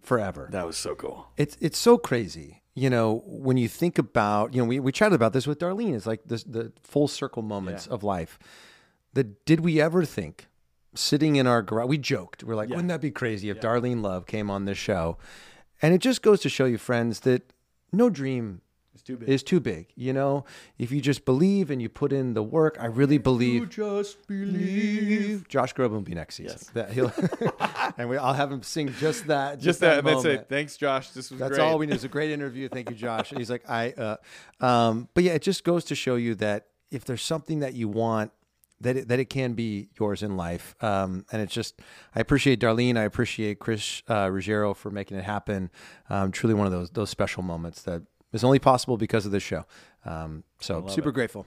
Speaker 1: forever.
Speaker 2: That was so cool.
Speaker 1: It's it's so crazy. You know, when you think about, you know, we, we chatted about this with Darlene. It's like this, the full circle moments of life. That did we ever think sitting in our garage? We joked. We're like, wouldn't that be crazy if Darlene Love came on this show? And it just goes to show you, friends, that no dream
Speaker 2: It's too big.
Speaker 1: is too big. You know, if you just believe and you put in the work, I really believe.
Speaker 2: just
Speaker 1: believe. Josh Groban will be next season. That he'll, and we, I'll have him sing just that.
Speaker 2: Just that. And
Speaker 1: that's
Speaker 2: it. Thanks, Josh. This was
Speaker 1: That's
Speaker 2: great.
Speaker 1: all we need. It's a great interview. Thank you, Josh. And he's like, I, uh, um, but yeah, it just goes to show you that if there's something that you want, that it, that it can be yours in life. Um, and it's just, I appreciate Darlene. I appreciate Chris uh, Ruggiero for making it happen. Um, truly one of those those special moments that is only possible because of this show. Um, so super grateful.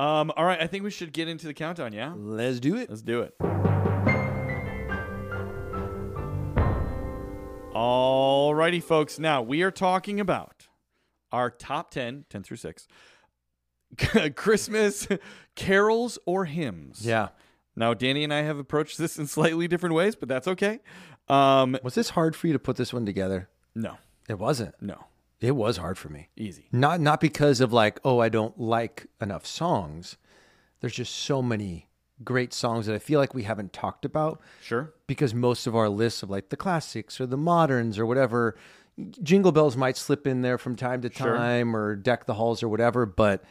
Speaker 2: Um. All right. I think we should get into the countdown. Yeah.
Speaker 1: Let's do it.
Speaker 2: Let's do it. Alrighty, folks. Now we are talking about our top 10, 10 through 6, Christmas carols or hymns.
Speaker 1: Yeah.
Speaker 2: Now, Danny and I have approached this in slightly different ways, but that's okay. Um,
Speaker 1: Was this hard for you to put this one together?
Speaker 2: no,
Speaker 1: It wasn't.
Speaker 2: no,
Speaker 1: It was hard for me.
Speaker 2: easy.
Speaker 1: Not not because of like, oh, I don't like enough songs. There's just so many great songs that I feel like we haven't talked about
Speaker 2: Sure.
Speaker 1: because most of our lists of like the classics or the moderns or whatever, Jingle Bells might slip in there from time to
Speaker 2: Sure.
Speaker 1: time or Deck the Halls or whatever, but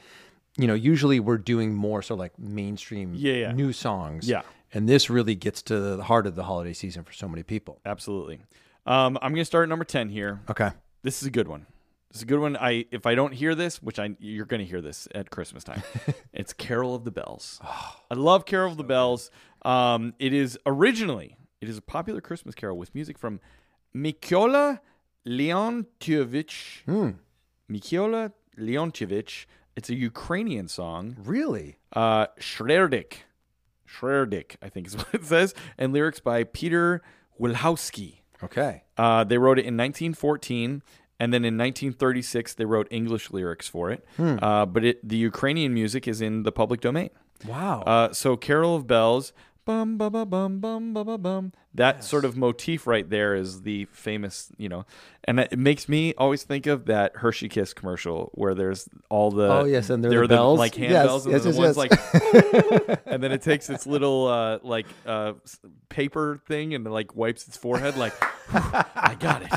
Speaker 1: you know, usually we're doing more so like mainstream
Speaker 2: Yeah, yeah.
Speaker 1: new songs.
Speaker 2: Yeah.
Speaker 1: And this really gets to the heart of the holiday season for so many people.
Speaker 2: Absolutely. Um, I'm going to start at number 10 here.
Speaker 1: Okay.
Speaker 2: This is a good one. Is a good one. I if I don't hear this, which I you're going to hear this at Christmas time, it's Carol of the Bells. I love Carol of the Bells. Um, it is originally it is a popular Christmas carol with music from Mykola Leontovych.
Speaker 1: Hmm.
Speaker 2: Mykola Leontovych. It's a Ukrainian song.
Speaker 1: Really?
Speaker 2: Uh, Shchedryk. Shchedryk, I think is what it says. And lyrics by Peter Wilhousky.
Speaker 1: Okay.
Speaker 2: Uh, they wrote it in 1914, and then in 1936 they wrote English lyrics for it. Uh, but it, the Ukrainian music is in the public domain.
Speaker 1: Wow.
Speaker 2: Uh, so Carol of Bells, bum ba bum bum ba ba bum. That sort of motif right there is the famous, you know, and it makes me always think of that Hershey Kiss commercial where there's all the
Speaker 1: Oh, yes, and
Speaker 2: there
Speaker 1: the
Speaker 2: are the, like hand
Speaker 1: Yes,
Speaker 2: bells, and
Speaker 1: yes,
Speaker 2: then the
Speaker 1: yes,
Speaker 2: one's like, and then it takes its little uh, like uh, paper thing and like wipes its forehead, like I got it.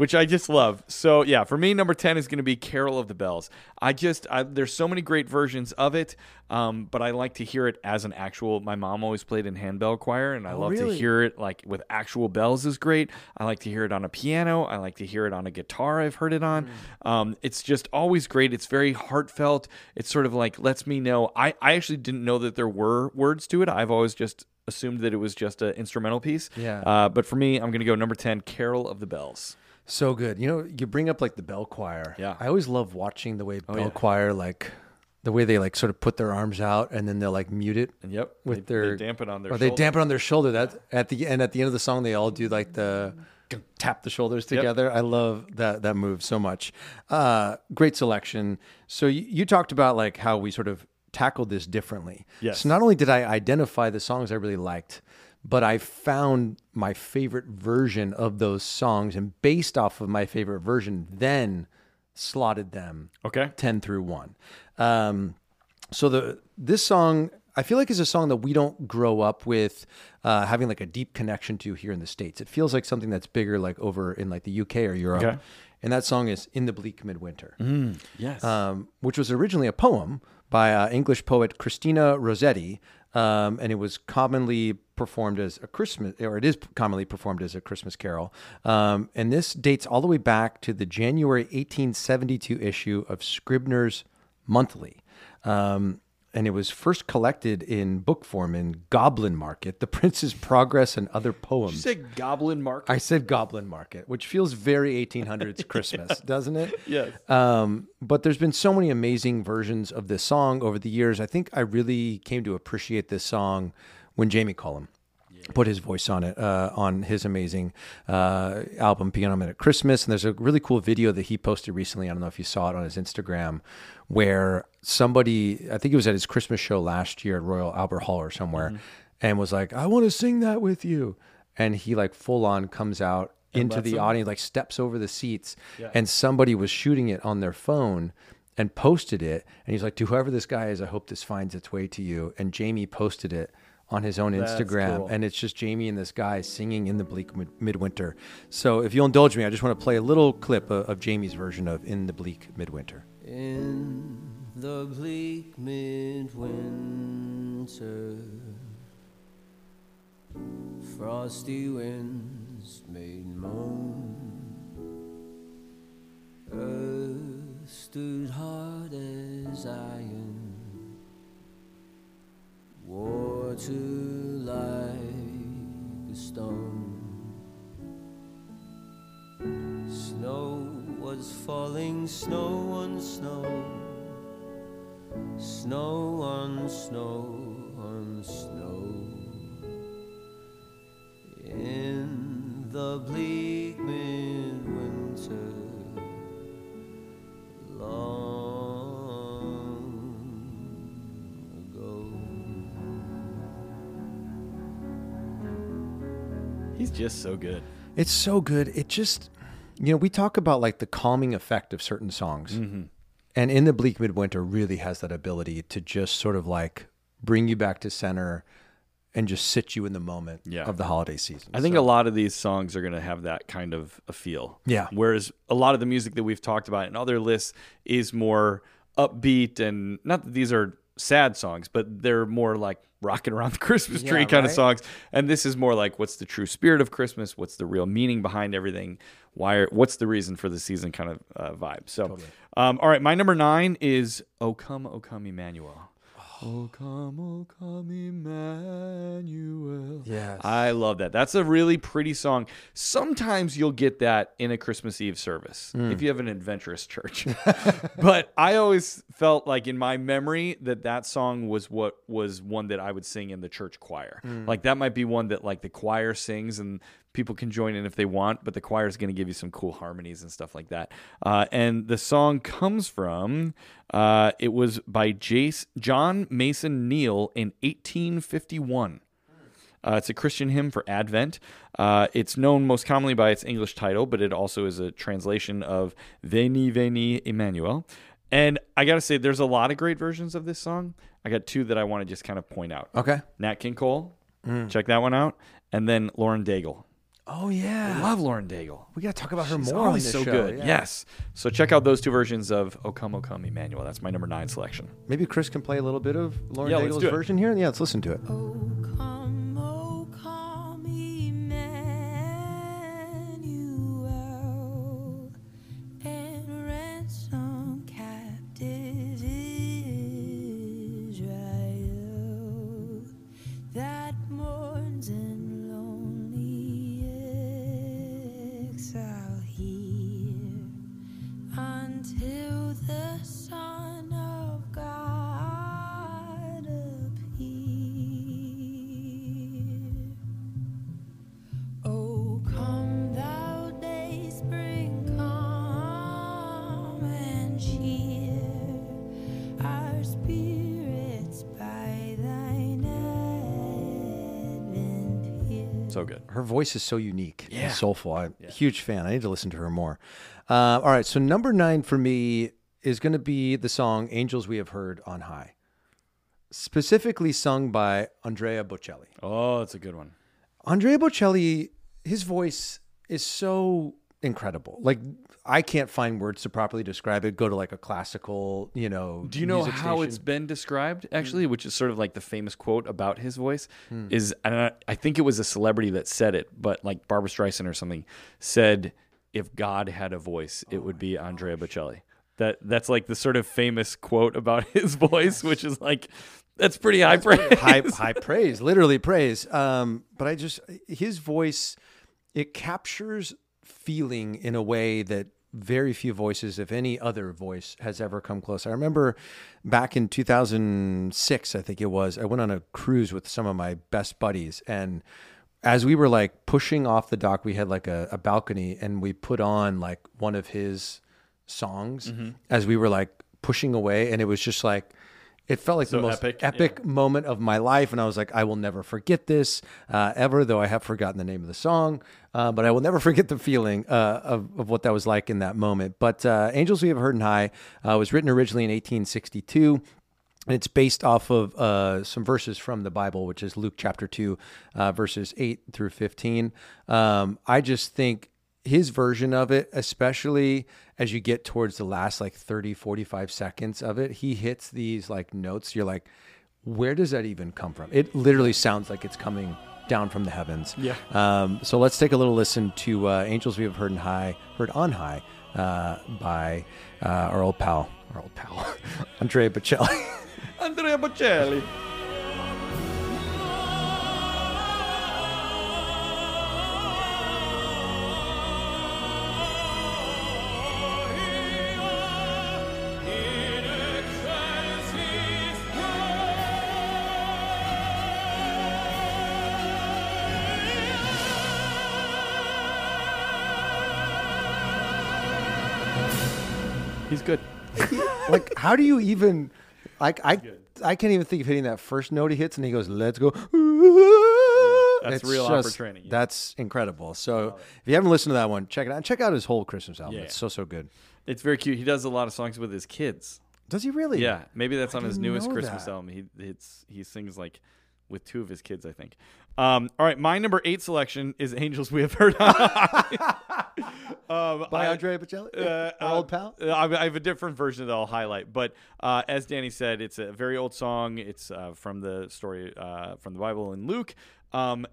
Speaker 2: Which I just love. So yeah, for me, number ten is going to be "Carol of the Bells." I just I, there's so many great versions of it, um, but I like to hear it as an actual. My mom always played in handbell choir, and I love to hear it like with actual bells is great. I like to hear it on a piano. I like to hear it on a guitar. I've heard it on. Um, it's just always great. It's very heartfelt. It's sort of like lets me know. I I actually didn't know that there were words to it. I've always just assumed that it was just an instrumental piece.
Speaker 1: Yeah.
Speaker 2: Uh, but for me, I'm going to go number 10, Carol of the Bells.
Speaker 1: So good. You know, you bring up like the bell choir.
Speaker 2: Yeah.
Speaker 1: I always love watching the way bell
Speaker 2: yeah.
Speaker 1: choir like the way they like sort of put their arms out and then they'll like mute it
Speaker 2: And yep,
Speaker 1: with
Speaker 2: they,
Speaker 1: their
Speaker 2: they dampen on their
Speaker 1: or they
Speaker 2: shoulder.
Speaker 1: dampen on their shoulder. That at the end at the end of the song they all do like the tap the shoulders
Speaker 2: Yep.
Speaker 1: together. I love that that move so much. Uh, great selection. So you, you talked about like how we sort of tackled this differently.
Speaker 2: Yes.
Speaker 1: So not only did I identify the songs I really liked, but I found my favorite version of those songs and based off of my favorite version, then slotted them
Speaker 2: Okay.
Speaker 1: 10 through 1. Um, so the this song I feel like is a song that we don't grow up with uh, having like a deep connection to here in the states. It feels like something that's bigger like over in like the UK or Europe.
Speaker 2: Okay.
Speaker 1: And that song is "In the Bleak Midwinter,"
Speaker 2: Yes.
Speaker 1: um, which was originally a poem by uh, English poet Christina Rossetti, um, and it was commonly performed as a Christmas, or it is commonly performed as a Christmas carol. Um, and this dates all the way back to the January 1872 issue of Scribner's Monthly. Um, and it was first collected in book form in Goblin Market, The Prince's Progress and Other Poems.
Speaker 2: you said Goblin Market?
Speaker 1: I said Goblin Market, which feels very 1800s Christmas, doesn't it?
Speaker 2: Yes.
Speaker 1: Um, but there's been so many amazing versions of this song over the years. I think I really came to appreciate this song when Jamie Cullum put his voice on it uh, on his amazing uh, album Piano Man at Christmas. And there's a really cool video that he posted recently. I don't know if you saw it on his Instagram, where somebody, I think it was at his Christmas show last year at Royal Albert Hall or somewhere, and was like, "I want to sing that with you," and he like full on comes out into the
Speaker 2: him?
Speaker 1: audience, like steps over the seats, and somebody was shooting it on their phone and posted it. And he's like, To whoever this guy is, I hope this finds its way to you. And Jamie posted it on his own
Speaker 2: That's
Speaker 1: Instagram.
Speaker 2: cool.
Speaker 1: And it's just Jamie and this guy singing in the bleak mid- midwinter. So if you'll indulge me, I just want to play a little clip of, of Jamie's version of In the Bleak Midwinter.
Speaker 6: In the bleak midwinter, frosty winds made moan. Earth stood hard as iron, water like a stone. Snow was falling, snow on snow, snow on snow on snow. In the bleak midwinter,
Speaker 2: He's just so good.
Speaker 1: It's so good. It just, you know, we talk about like the calming effect of certain songs.
Speaker 2: Mm-hmm.
Speaker 1: And in the Bleak Midwinter really has that ability to just sort of like bring you back to center and just sit you in the moment
Speaker 2: Yeah.
Speaker 1: of the holiday season.
Speaker 2: I think
Speaker 1: So-
Speaker 2: a lot of these songs are going to have that kind of a feel.
Speaker 1: Yeah.
Speaker 2: Whereas a lot of the music that we've talked about in other lists is more upbeat and not that these are sad songs, but they're more like rocking around the Christmas tree
Speaker 1: Yeah,
Speaker 2: kind of songs. And this is more like what's the true spirit of Christmas? What's the real meaning behind everything? Why? Are, what's the reason for the season kind of uh, vibe? So, um, all right, my number nine is "O Come, O Come, Emmanuel." Oh come, oh come, Emmanuel.
Speaker 1: Yes.
Speaker 2: I love that. That's a really pretty song. Sometimes you'll get that in a Christmas Eve service if hmm. you have an adventurous church. but I always felt like in my memory that that song was what was one that I would sing in the church choir. Hmm. Like that might be one that like the choir sings and people can join in if they want, but the choir is going to give you some cool harmonies and stuff like that. Uh, and the song comes from uh, it was by Jace, John Mason Neale in 1851. Uh, it's a Christian hymn for Advent. Uh, it's known most commonly by its English title, but it also is a translation of Veni Veni Emmanuel. And I got to say, there's a lot of great versions of this song. I got two that I want to just kind of point out.
Speaker 1: Okay.
Speaker 2: Nat King Cole, check that one out. And then Lauren Daigle.
Speaker 1: Oh, yeah.
Speaker 2: I love Lauren Daigle.
Speaker 1: we got to talk about her
Speaker 2: She's
Speaker 1: more on
Speaker 2: always
Speaker 1: this
Speaker 2: so
Speaker 1: show.
Speaker 2: good.
Speaker 1: Yeah.
Speaker 2: Yes. So check out those two versions of O Come, O Come, Emmanuel. That's my number nine selection.
Speaker 1: Maybe Chris can play a little bit of Lauren
Speaker 2: Yeah,
Speaker 1: Daigle's version here. Yeah, let's listen to it.
Speaker 4: Oh, come, oh,
Speaker 1: voice is so unique
Speaker 2: Yeah.
Speaker 1: and soulful. I'm a huge fan. I need to listen to her more. Uh, all right. So, number nine for me is going to be the song Angels We Have Heard on High, specifically sung by Andrea Bocelli.
Speaker 2: Oh, that's a good one.
Speaker 1: Andrea Bocelli, his voice is so incredible. Like, I can't find words to properly describe it. Go to like a classical, you know.
Speaker 2: Do you know how it's been described actually, which is sort of like the famous quote about his voice
Speaker 1: Hmm.
Speaker 2: is and I, I think it was a celebrity that said it, but like Barbra Streisand or something said if God had a voice, it would be Andrea Bocelli. That that's like the sort of famous quote about his voice, which is like that's pretty high praise.
Speaker 1: high high praise, literally praise. Um, but I just his voice, it captures feeling in a way that very few voices, if any other voice, has ever come close. I remember back in 2006, I think it was, I went on a cruise with some of my best buddies and as we were like pushing off the dock, we had like a, a balcony and we put on like one of his songs
Speaker 2: Mm-hmm.
Speaker 1: as we were like pushing away. And it was just like, it felt like
Speaker 2: So
Speaker 1: the most
Speaker 2: epic,
Speaker 1: epic, moment of my life. And I was like, I will never forget this uh, ever, though I have forgotten the name of the song. Uh, but I will never forget the feeling uh, of, of what that was like in that moment. But uh, Angels We Have Heard and High uh, was written originally in 1862. And it's based off of uh, some verses from the Bible, which is Luke chapter 2, uh, verses 8 through 15. Um, I just think his version of it, especially as you get towards the last like 30, 45 seconds of it, he hits these like notes. You're like, where does that even come from? It literally sounds like it's coming down from the heavens.
Speaker 2: Yeah.
Speaker 1: Um, so let's take a little listen to uh, Angels We Have Heard, in high, heard on High uh, by uh, our old pal, our old pal, Andrea Bocelli.
Speaker 2: Andrea Bocelli. He's good.
Speaker 1: like how do you even like I I can't even think of hitting that first note he hits and he goes let's go
Speaker 2: That's
Speaker 1: It's
Speaker 2: real opera training. yeah.
Speaker 1: That's incredible. So if you haven't listened to that one, check it out. Check out his whole Christmas album.
Speaker 2: Yeah.
Speaker 1: It's so so good.
Speaker 2: It's very cute. He does a lot of songs with his kids.
Speaker 1: Does he really?
Speaker 2: Yeah, maybe that's
Speaker 1: I
Speaker 2: on his newest Christmas
Speaker 1: that.
Speaker 2: album. He it's he sings like with two of his kids, I think. Um, all right, my number eight selection is "Angels We Have Heard." um,
Speaker 1: By
Speaker 2: I-
Speaker 1: Andre Bocelli,
Speaker 2: uh,
Speaker 1: old pal.
Speaker 2: uh, I I have a different version that I'll highlight, but uh, as Danny said, it's a very old song. It's uh, from the story uh, from the Bible in Luke. Um,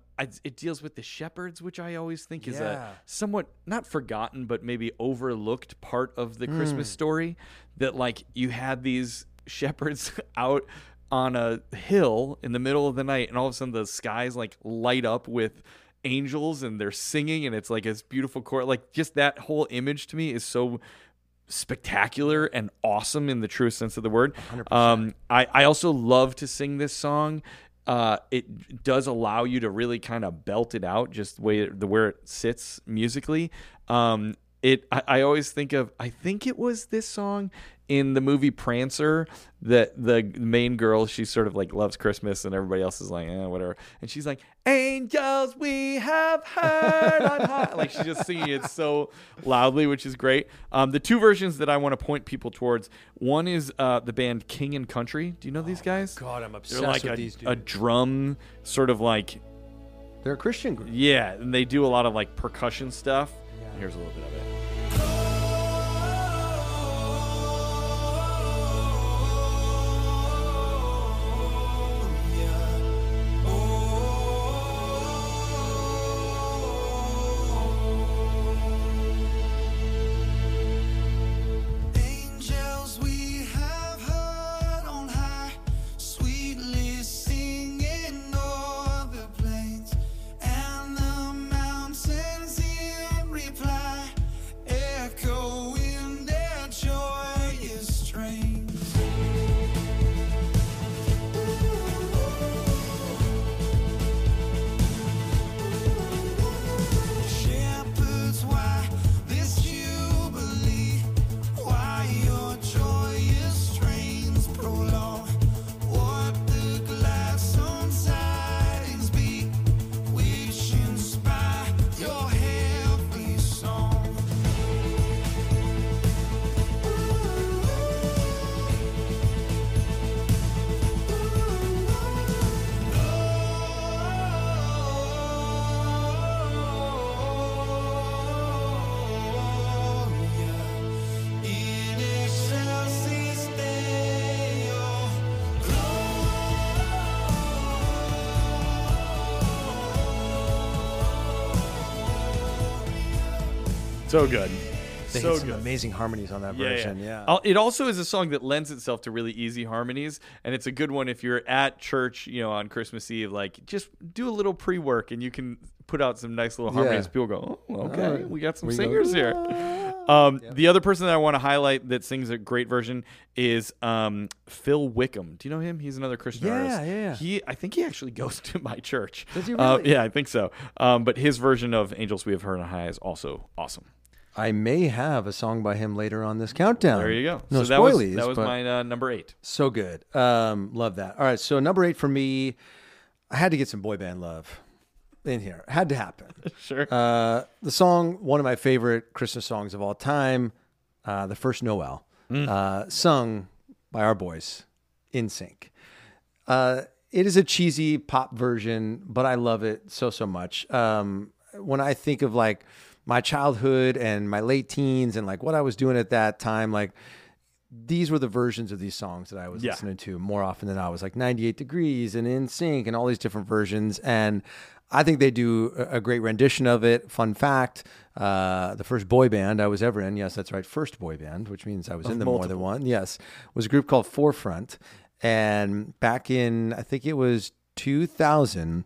Speaker 2: it deals with the shepherds, which I always think is a somewhat not forgotten, but maybe overlooked part of the
Speaker 1: Hmm.
Speaker 2: Christmas story. That like you had these shepherds out on a hill in the middle of the night, and all of a sudden the skies like light up with angels, and they're singing, and it's like this beautiful chord. Like just that whole image to me is so spectacular and awesome in the truest sense of the word. Um, I, I also love to sing this song. Uh, it does allow you to really kind of belt it out, just the way the where it sits musically. Um, it I, I always think of I think it was this song in the movie Prancer that the main girl she sort of like loves Christmas and everybody else is like eh, whatever. And she's like angels we have heard on high like she's just singing it so loudly which is great. Um, the two versions that I want to point people towards one is uh, the band King and Country. Do you know these guys?
Speaker 1: God, I'm
Speaker 2: they're
Speaker 1: obsessed
Speaker 2: like
Speaker 1: with
Speaker 2: a,
Speaker 1: these
Speaker 2: a drum sort of like
Speaker 1: They're a Christian group.
Speaker 2: yeah and they do a lot of like percussion stuff. Here's a little bit of it so good
Speaker 1: They
Speaker 2: so
Speaker 1: hit some
Speaker 2: good
Speaker 1: amazing harmonies on that version. Yeah.
Speaker 2: Uh, It also is a song that lends itself to really easy harmonies, and it's a good one if you're at church, you know, on Christmas Eve. Like, just do a little pre-work, and you can put out some nice little harmonies.
Speaker 1: Yeah.
Speaker 2: People go, "Oh, okay,
Speaker 1: All right.
Speaker 2: we got some
Speaker 1: We go,
Speaker 2: singers here." Um, The other person that I want to highlight that sings a great version is um, Phil Wickham. Do you know him? He's another Christian
Speaker 1: Yeah,
Speaker 2: artist.
Speaker 1: yeah, yeah.
Speaker 2: He, I think he actually goes to my church.
Speaker 1: Does he
Speaker 2: Uh,
Speaker 1: really?
Speaker 2: yeah, I think so. Um, but his version of "Angels We Have Heard on High" is also awesome.
Speaker 1: I may have a song by him later on this countdown.
Speaker 2: There you go.
Speaker 1: No
Speaker 2: so that was, that was my uh, number eight.
Speaker 1: so good. Um, love that. All right, so number eight for me, I had to get some boy band love in here. Had to happen.
Speaker 2: Sure.
Speaker 1: Uh, the song, one of my favorite Christmas songs of all time, uh, "The First Noel,"
Speaker 2: Mm.
Speaker 1: uh, sung by our boys, NSYNC. Uh, it is a cheesy pop version, but I love it so so much. Um, when I think of like my childhood and my late teens and like what I was doing at that time, like these were the versions of these songs that I was
Speaker 2: Yeah.
Speaker 1: listening to more often than I was like 98 Degrees and NSYNC and all these different versions. And I think they do a great rendition of it. Fun fact uh, the first boy band I was ever in, yes, that's right, first boy band, which means I was in them more than one, yes, was a group called Forefront. And back in, I think it was 2000,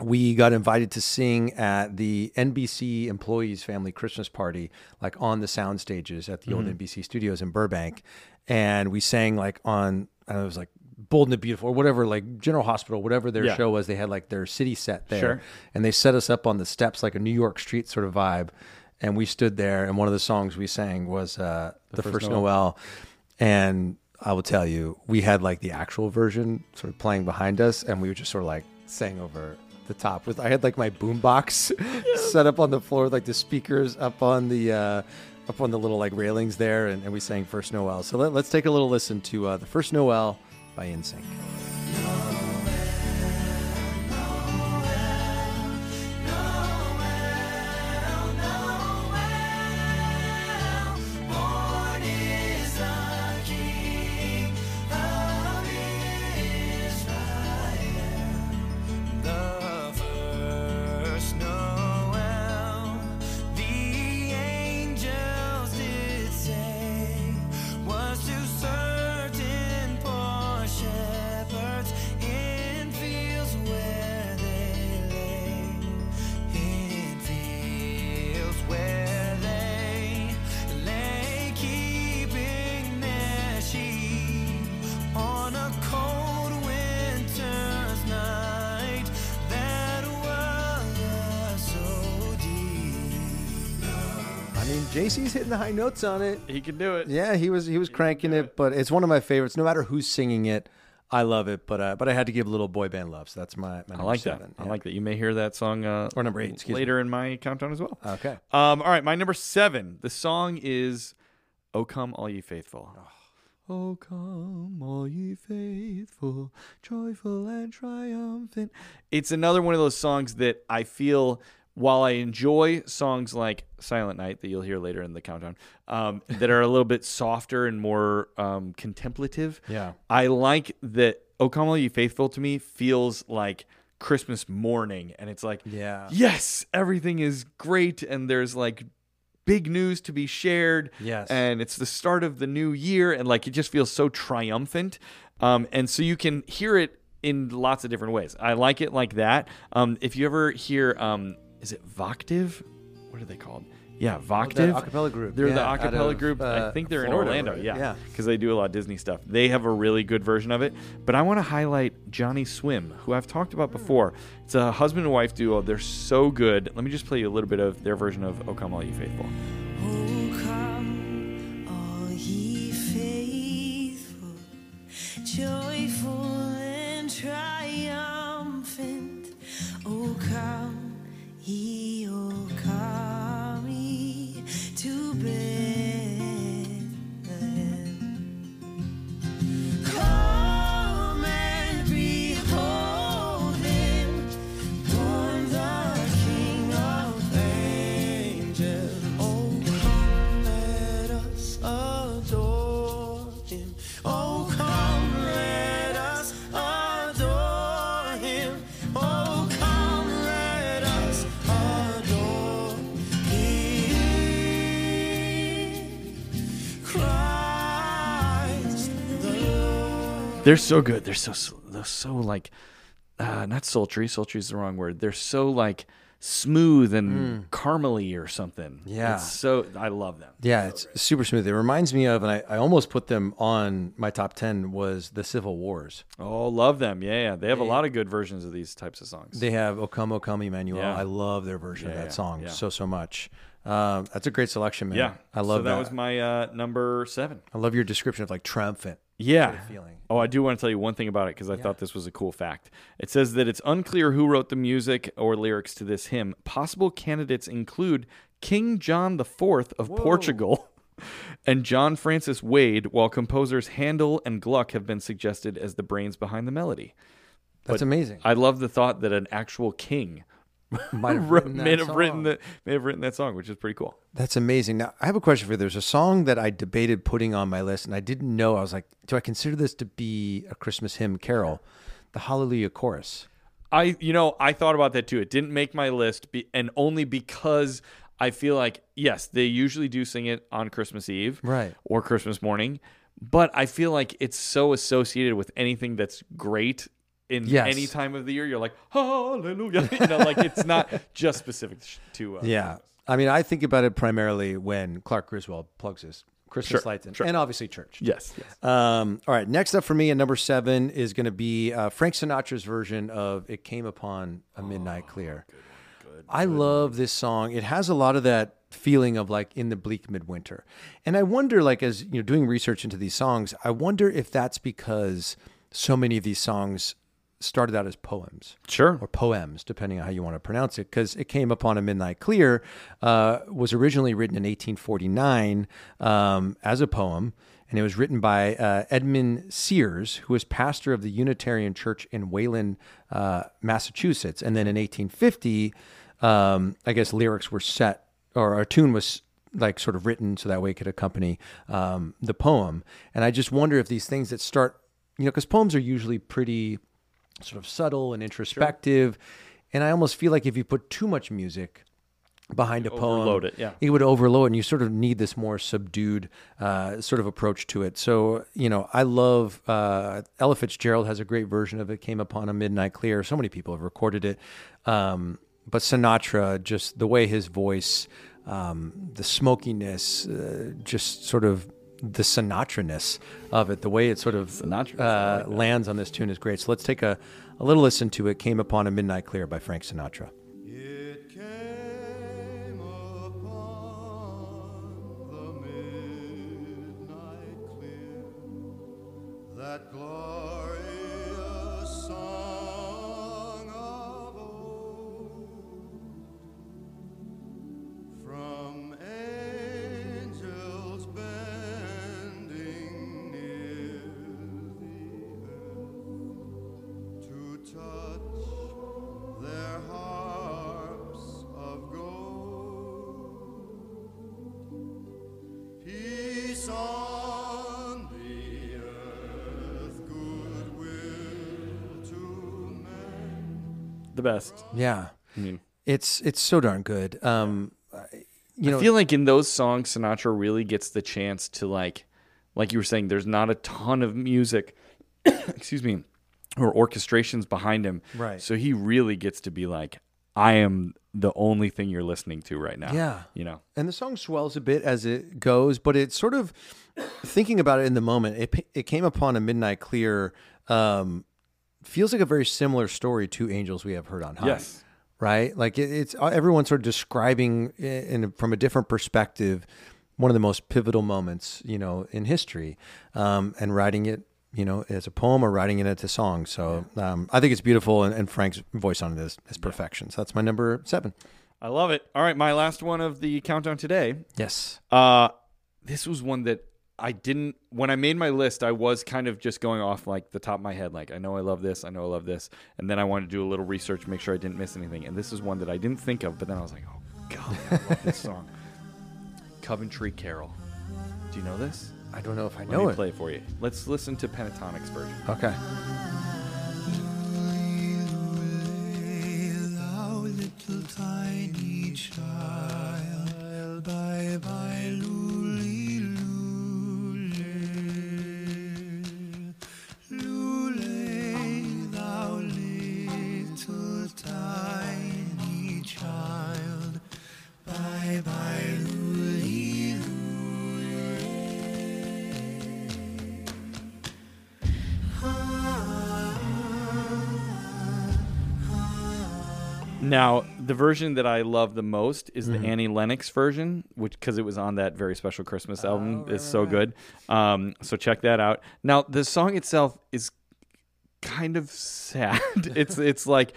Speaker 1: we got invited to sing at the NBC Employees Family Christmas Party, like on the sound stages at the old NBC studios in Burbank. And we sang like on, I don't know, it was like Bold and the Beautiful or whatever, like General Hospital, whatever their
Speaker 2: Yeah.
Speaker 1: show was. They had like their city set there.
Speaker 2: Sure.
Speaker 1: And they set us up on the steps, like a New York street sort of vibe. And we stood there, and one of the songs we sang was uh, The, First, Noel. And I will tell you, we had like the actual version sort of playing behind us, and we were just sort of like sang over the top with I had like my boom box set up on the floor with like the speakers up on the uh, up on the little like railings there, and, and we sang First Noel. So let, us take a little listen to uh, the First Noel by NSYNC.
Speaker 7: The
Speaker 1: high notes on it.
Speaker 2: He can do it.
Speaker 1: Yeah, he was he was cranking it, but it's one of my favorites. No matter who's singing it, I love it. But uh, but I had to give a little boy band love, so that's my, my
Speaker 2: I like
Speaker 1: seven.
Speaker 2: that. I like that. You may hear that song uh,
Speaker 1: Or number eight, excuse me.
Speaker 2: later in my countdown as well.
Speaker 1: Okay.
Speaker 2: Um, all right, my number seven. The song is "O Come All Ye Faithful." Oh, come, all ye faithful, joyful and triumphant. It's another one of those songs that I feel, while I enjoy songs like Silent Night that you'll hear later in the countdown, um, that are a little bit softer and more um, contemplative.
Speaker 1: Yeah.
Speaker 2: I like that O Come All Ye Faithful to me feels like Christmas morning. And it's like,
Speaker 1: Yeah.
Speaker 2: yes, everything is great. And there's like big news to be shared.
Speaker 1: Yes.
Speaker 2: And it's the start of the new year. And like it just feels so triumphant. Um, and so you can hear it in lots of different ways. I like it like that. Um, if you ever hear, um, is it Voctave? What are they called? Yeah, Voctave.
Speaker 1: a cappella group.
Speaker 2: They're the
Speaker 1: Yeah, out
Speaker 2: acapella
Speaker 1: of,
Speaker 2: group. I
Speaker 1: uh,
Speaker 2: think they're
Speaker 1: Florida,
Speaker 2: in Orlando.
Speaker 1: right?
Speaker 2: Yeah,
Speaker 1: Yeah.
Speaker 2: because they do a lot of Disney stuff. They have a really good version of it. But I want to highlight Johnny Swim, who I've talked about before. It's a husband and wife duo. They're so good. Let me just play you a little bit of their version of "O Come All You Faithful."
Speaker 7: Oh, come, all ye faithful, joyful and triumphant.
Speaker 2: They're so good. They're so they're so like uh, not sultry. Sultry is the wrong word. They're so like smooth and caramely or something.
Speaker 1: Yeah.
Speaker 2: It's so I love them.
Speaker 1: Yeah, it's super smooth. It reminds me of, and I, I almost put them on my top 10, was the Civil Wars.
Speaker 2: Oh, love them. Yeah, yeah. They have a lot of good versions of these types of songs.
Speaker 1: They have O Come, O Come, Emmanuel.
Speaker 2: Yeah.
Speaker 1: I love their version
Speaker 2: Yeah,
Speaker 1: of that song so, so much. Um, that's a great selection, man.
Speaker 2: yeah,
Speaker 1: I love that.
Speaker 2: so that. was my uh, number seven.
Speaker 1: I love your description of like triumphant.
Speaker 2: Yeah.
Speaker 1: feeling.
Speaker 2: Oh, I do want to tell you one thing about it because I thought this was a cool fact. It says that it's unclear who wrote the music or lyrics to this hymn. Possible candidates include King John IV of Portugal and John Francis Wade, while composers Handel and Gluck have been suggested as the brains behind the melody.
Speaker 1: That's
Speaker 2: But
Speaker 1: amazing.
Speaker 2: I love the thought that an actual king
Speaker 1: Might have written that
Speaker 2: may have written
Speaker 1: song.
Speaker 2: may have written that song, which is pretty cool.
Speaker 1: That's amazing. Now, I have a question for you. There's a song that I debated putting on my list, and I didn't know. I was like, do I consider this to be a Christmas hymn carol? The Hallelujah Chorus.
Speaker 2: I you know I thought about that too. It didn't make my list, be, and only because I feel like yes, they usually do sing it on Christmas Eve,
Speaker 1: Right.
Speaker 2: or Christmas morning, but I feel like it's so associated with anything that's great in
Speaker 1: Yes.
Speaker 2: any time of the year. You're like hallelujah, you know, like it's not just specific to uh,
Speaker 1: Yeah. I mean, I think about it primarily when Clark Griswold plugs his Christmas
Speaker 2: Sure,
Speaker 1: lights in,
Speaker 2: sure.
Speaker 1: and obviously church.
Speaker 2: Yes, yes.
Speaker 1: Um, all right. Next up for me at number seven is going to be uh, Frank Sinatra's version of "It Came Upon a Midnight Clear." Good, good, I love this song. It has a lot of that feeling of like in the bleak midwinter, and I wonder, like as you know, doing research into these songs, I wonder if that's because so many of these songs started out as poems
Speaker 2: Sure.
Speaker 1: or poems, depending on how you want to pronounce it, because it came upon a midnight clear. Uh, was originally written in 1849 um, as a poem, and it was written by uh, Edmund Sears, who was pastor of the Unitarian Church in Wayland, uh, Massachusetts. And then in 1850, um, I guess lyrics were set, or a tune was like sort of written so that way it could accompany um, the poem. And I just wonder if these things that start, you know, because poems are usually pretty sort of subtle and introspective. And I almost feel like if you put too much music behind a poem,
Speaker 2: Overload it, yeah.
Speaker 1: it would overload, and you sort of need this more subdued uh, sort of approach to it. So, you know, I love uh, Ella Fitzgerald has a great version of it. Came upon a midnight clear. So many people have recorded it, um, but Sinatra, just the way his voice, um, the smokiness, uh, just sort of the Sinatra-ness of it, the way it sort of uh, lands on this tune is great. So let's take a, a little listen to it. Came upon a midnight clear by Frank Sinatra.
Speaker 2: Best.
Speaker 1: Yeah,
Speaker 2: I mean,
Speaker 1: it's it's so darn good. Um, I- you know,
Speaker 2: I feel like in those songs, Sinatra really gets the chance to like, like you were saying, there's not a ton of music, excuse me, or orchestrations behind him.
Speaker 1: Right.
Speaker 2: So he really gets to be like, I am the only thing you're listening to right now.
Speaker 1: Yeah.
Speaker 2: You know.
Speaker 1: and the song swells a bit as it goes, but it's sort of thinking about it in the moment. It it came upon a midnight clear. Um, feels like a very similar story to Angels We Have Heard on High.
Speaker 2: Yes.
Speaker 1: right? Like it, it's everyone sort of describing in from a different perspective one of the most pivotal moments, you know, in history, um, and writing it, you know, as a poem or writing it as a song. So um, I think it's beautiful, and, and Frank's voice on it is, is perfection. So that's my number seven.
Speaker 2: I love it. All right, my last one of the countdown today.
Speaker 1: Yes.
Speaker 2: Uh, this was one that I didn't. When I made my list, I was kind of just going off like the top of my head. Like I know I love this, I know I love this, and then I wanted to do a little research, make sure I didn't miss anything. And this is one that I didn't think of, but then I was like, oh god, I love this song. Coventry Carol. Do you know this?
Speaker 1: I don't know if I
Speaker 2: Let
Speaker 1: know
Speaker 2: me
Speaker 1: it.
Speaker 2: play it for you. Let's listen to Pentatonix version.
Speaker 1: Okay.
Speaker 7: Little tiny child, bye bye,
Speaker 2: Now, the version that I love the most is
Speaker 1: Mm-hmm.
Speaker 2: the Annie Lennox version, which because it was on that very special Christmas
Speaker 1: Oh,
Speaker 2: album, is so good. Um, so check that out. Now, the song itself is kind of sad. it's it's like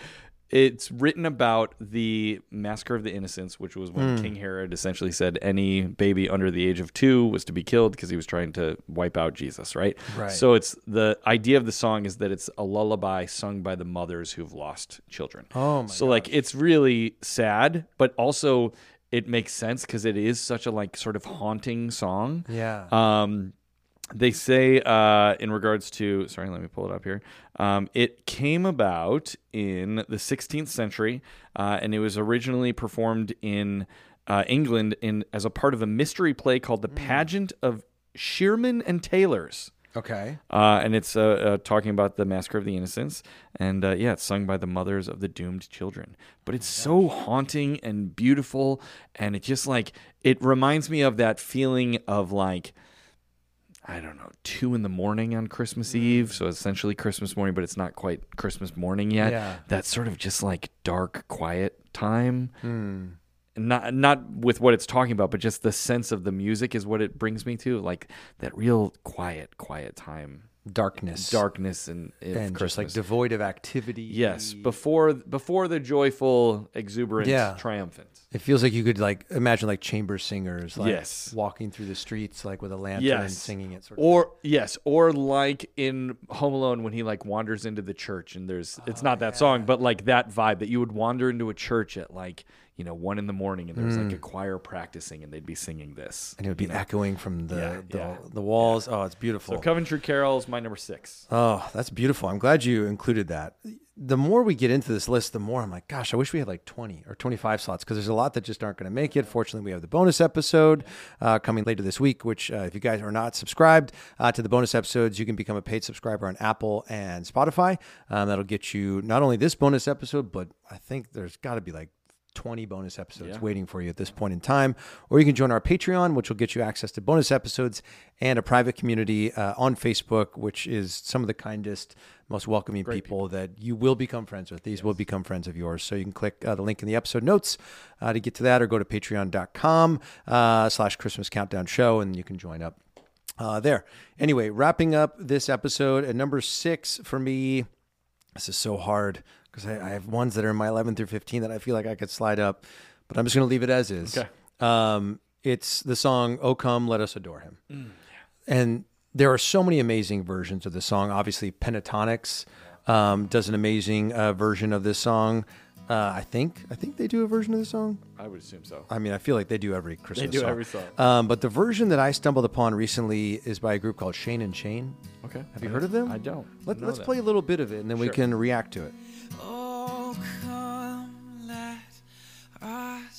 Speaker 2: it's written about the massacre of the innocents, which was when King Herod essentially said any baby under the age of two was to be killed because he was trying to wipe out Jesus, right?
Speaker 1: Right.
Speaker 2: So it's the idea of the song is that it's a lullaby sung by the mothers who've lost children.
Speaker 1: Oh my
Speaker 2: So like it's really sad, but also it makes sense because it is such a like sort of haunting song.
Speaker 1: Yeah.
Speaker 2: Um, they say uh, in regards to sorry, let me pull it up here. Um, it came about in the 16th century, uh, and it was originally performed in uh, England in as a part of a mystery play called "The Pageant of Shearmen and Tailors."
Speaker 1: Okay.
Speaker 2: Uh, and it's uh, uh, talking about the massacre of the innocents, and uh, yeah, it's sung by the mothers of the doomed children. But it's so haunting and beautiful, and it just like it reminds me of that feeling of like I don't know, two in the morning on Christmas Eve. So essentially Christmas morning, but it's not quite Christmas morning yet.
Speaker 1: Yeah.
Speaker 2: That sort of just like dark, quiet time.
Speaker 1: Hmm.
Speaker 2: Not not with what it's talking about, but just the sense of the music is what it brings me to. Like that real quiet, quiet time.
Speaker 1: Darkness,
Speaker 2: darkness and,
Speaker 1: and just like devoid of activity.
Speaker 2: yes, before before the joyful, exuberant,
Speaker 1: Yeah.
Speaker 2: triumphant.
Speaker 1: It feels like you could like imagine like chamber singers, like
Speaker 2: Yes.
Speaker 1: walking through the streets like with a lantern and
Speaker 2: Yes.
Speaker 1: singing it. Sort of
Speaker 2: Or yes, or like in Home Alone when he like wanders into the church and there's it's oh, not that song, but like that vibe that you would wander into a church at like you know one in the morning and there's like a choir practicing and they'd be singing this.
Speaker 1: Mm. and it would be echoing from the
Speaker 2: Yeah,
Speaker 1: the,
Speaker 2: yeah.
Speaker 1: the walls. Oh, it's beautiful.
Speaker 2: So Coventry Carol is my number six.
Speaker 1: Oh, that's beautiful. I'm glad you included that. The more we get into this list, the more I'm like, gosh, I wish we had like 20 or 25 slots because there's a lot that just aren't going to make it. Fortunately, we have the bonus episode uh, coming later this week, which, uh, if you guys are not subscribed uh, to the bonus episodes, you can become a paid subscriber on Apple and Spotify. Um, that'll get you not only this bonus episode, but I think there's got to be like 20 bonus episodes
Speaker 2: Yeah.
Speaker 1: waiting for you at this point in time. Or you can join our Patreon, which will get you access to bonus episodes and a private community uh, on Facebook, which is some of the kindest, most welcoming people, that you will become friends with. These will become friends of yours. So you can click uh, the link in the episode notes uh, to get to that or go to patreon.com uh, slash Christmas Countdown Show and you can join up uh, there. Anyway, wrapping up this episode at number six for me, this is so hard because I, I have ones that are in my 11 through 15 that I feel like I could slide up, but I'm just going to leave it as is.
Speaker 2: Okay.
Speaker 1: Um, it's the song "Oh Come, Let Us Adore Him," and there are so many amazing versions of the song. Obviously, Pentatonix um, does an amazing uh, version of this song. Uh, I think I think they do a version of the song.
Speaker 2: I would assume so.
Speaker 1: I mean, I feel like they do every Christmas.
Speaker 2: They do
Speaker 1: song.
Speaker 2: every song.
Speaker 1: Um, but the version that I stumbled upon recently is by a group called Shane and Shane.
Speaker 2: Okay.
Speaker 1: Have you heard of them?
Speaker 2: I don't.
Speaker 1: Let,
Speaker 2: that.
Speaker 1: play a little bit of it, and then we can react to it.
Speaker 7: Us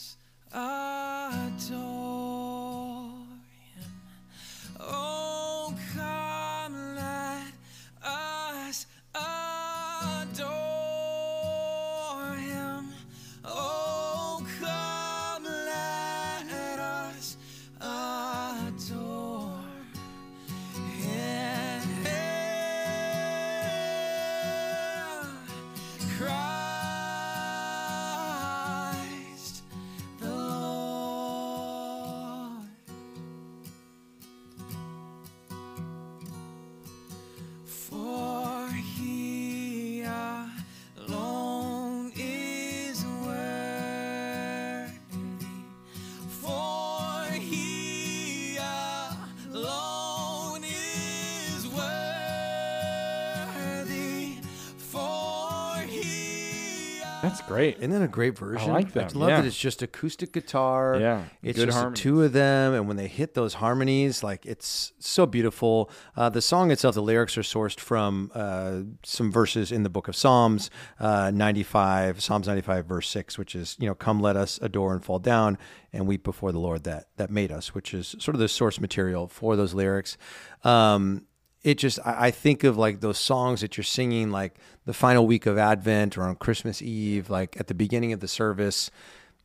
Speaker 2: That's great.
Speaker 1: Isn't that a great version?
Speaker 2: I like that, I
Speaker 1: love
Speaker 2: yeah.
Speaker 1: that it's just acoustic guitar.
Speaker 2: Yeah,
Speaker 1: It's
Speaker 2: good
Speaker 1: just
Speaker 2: harmonies.
Speaker 1: two of them. And when they hit those harmonies, like it's so beautiful. Uh, the song itself, the lyrics are sourced from uh, some verses in the book of Psalms, uh, 95, Psalms 95, verse 6, which is, you know, come let us adore and fall down and weep before the Lord that, that made us, which is sort of the source material for those lyrics. Um, it just I, I think of like those songs that you're singing like the final week of advent or on christmas eve like at the beginning of the service.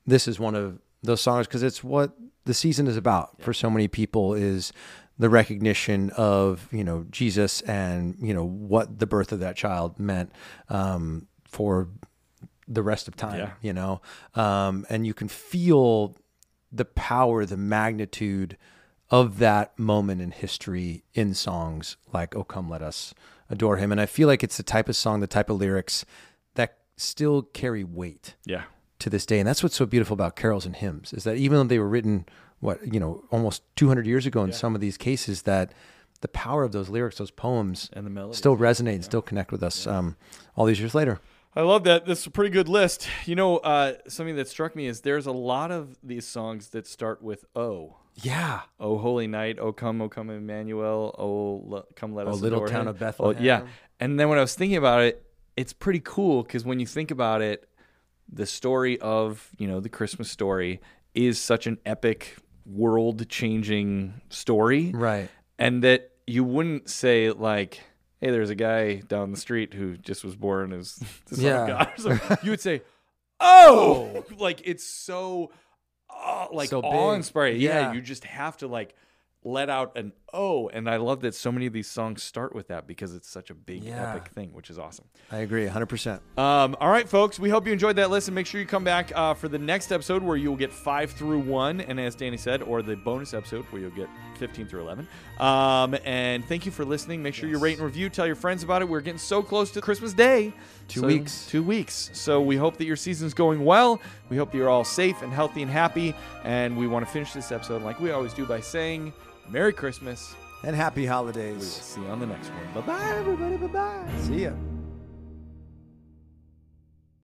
Speaker 1: This is one of those songs because it's what the season is about for so many people is the recognition of you know jesus and you know what the birth of that child meant um, for the rest of time
Speaker 2: Yeah.
Speaker 1: you know? Um, and you can feel the power the magnitude of that moment in history in songs like oh come let us adore him and i feel like it's the type of song the type of lyrics that still carry weight
Speaker 2: Yeah.
Speaker 1: to this day and that's what's so beautiful about carols and hymns is that even though they were written what you know almost 200 years ago in some of these cases that the power of those lyrics those poems
Speaker 2: And the melodies.
Speaker 1: still resonate and still connect with us um, all these years later
Speaker 2: I love that. This is a pretty good list. You know, uh, something that struck me is there's a lot of these songs that start with "Oh."
Speaker 1: Yeah
Speaker 2: Oh, holy night! Oh, come, oh, come, Emmanuel! Oh, le- come, let
Speaker 1: Oh,
Speaker 2: us.
Speaker 1: little
Speaker 2: adore
Speaker 1: town
Speaker 2: him.
Speaker 1: of
Speaker 2: Oh, yeah. And then when I was thinking about it, it's pretty cool because when you think about it, the story of you know the Christmas story is such an epic, world-changing story,
Speaker 1: right
Speaker 2: and that you wouldn't say like, "Hey, there's a guy down the street who just was born as the son
Speaker 1: Yeah.
Speaker 2: of God." you would say, "Oh!" oh. like it's so, uh, like
Speaker 1: So big.
Speaker 2: awe-inspiring. Yeah.
Speaker 1: Yeah.
Speaker 2: you just have to like let out an O, and I love that so many of these songs start with that because it's such a big
Speaker 1: Yeah.
Speaker 2: epic thing, which is awesome.
Speaker 1: I agree 100%.
Speaker 2: Um, all right, folks. We hope you enjoyed that listen. Make sure you come back uh, for the next episode where you'll get five through one, and as Danny said, or the bonus episode where you'll get fifteen through eleven. Um, and thank you for listening. Make sure you rate and review. Tell your friends about it. We're getting so close to Christmas Day.
Speaker 1: Two
Speaker 2: So-
Speaker 1: weeks.
Speaker 2: Two weeks. So we hope that your season's going well. We hope that you're all safe and healthy and happy. And we want to finish this episode like we always do by saying, "Merry Christmas."
Speaker 1: And happy Holidays.
Speaker 2: We will see you on the next one. Bye bye, everybody. Bye bye.
Speaker 1: See ya.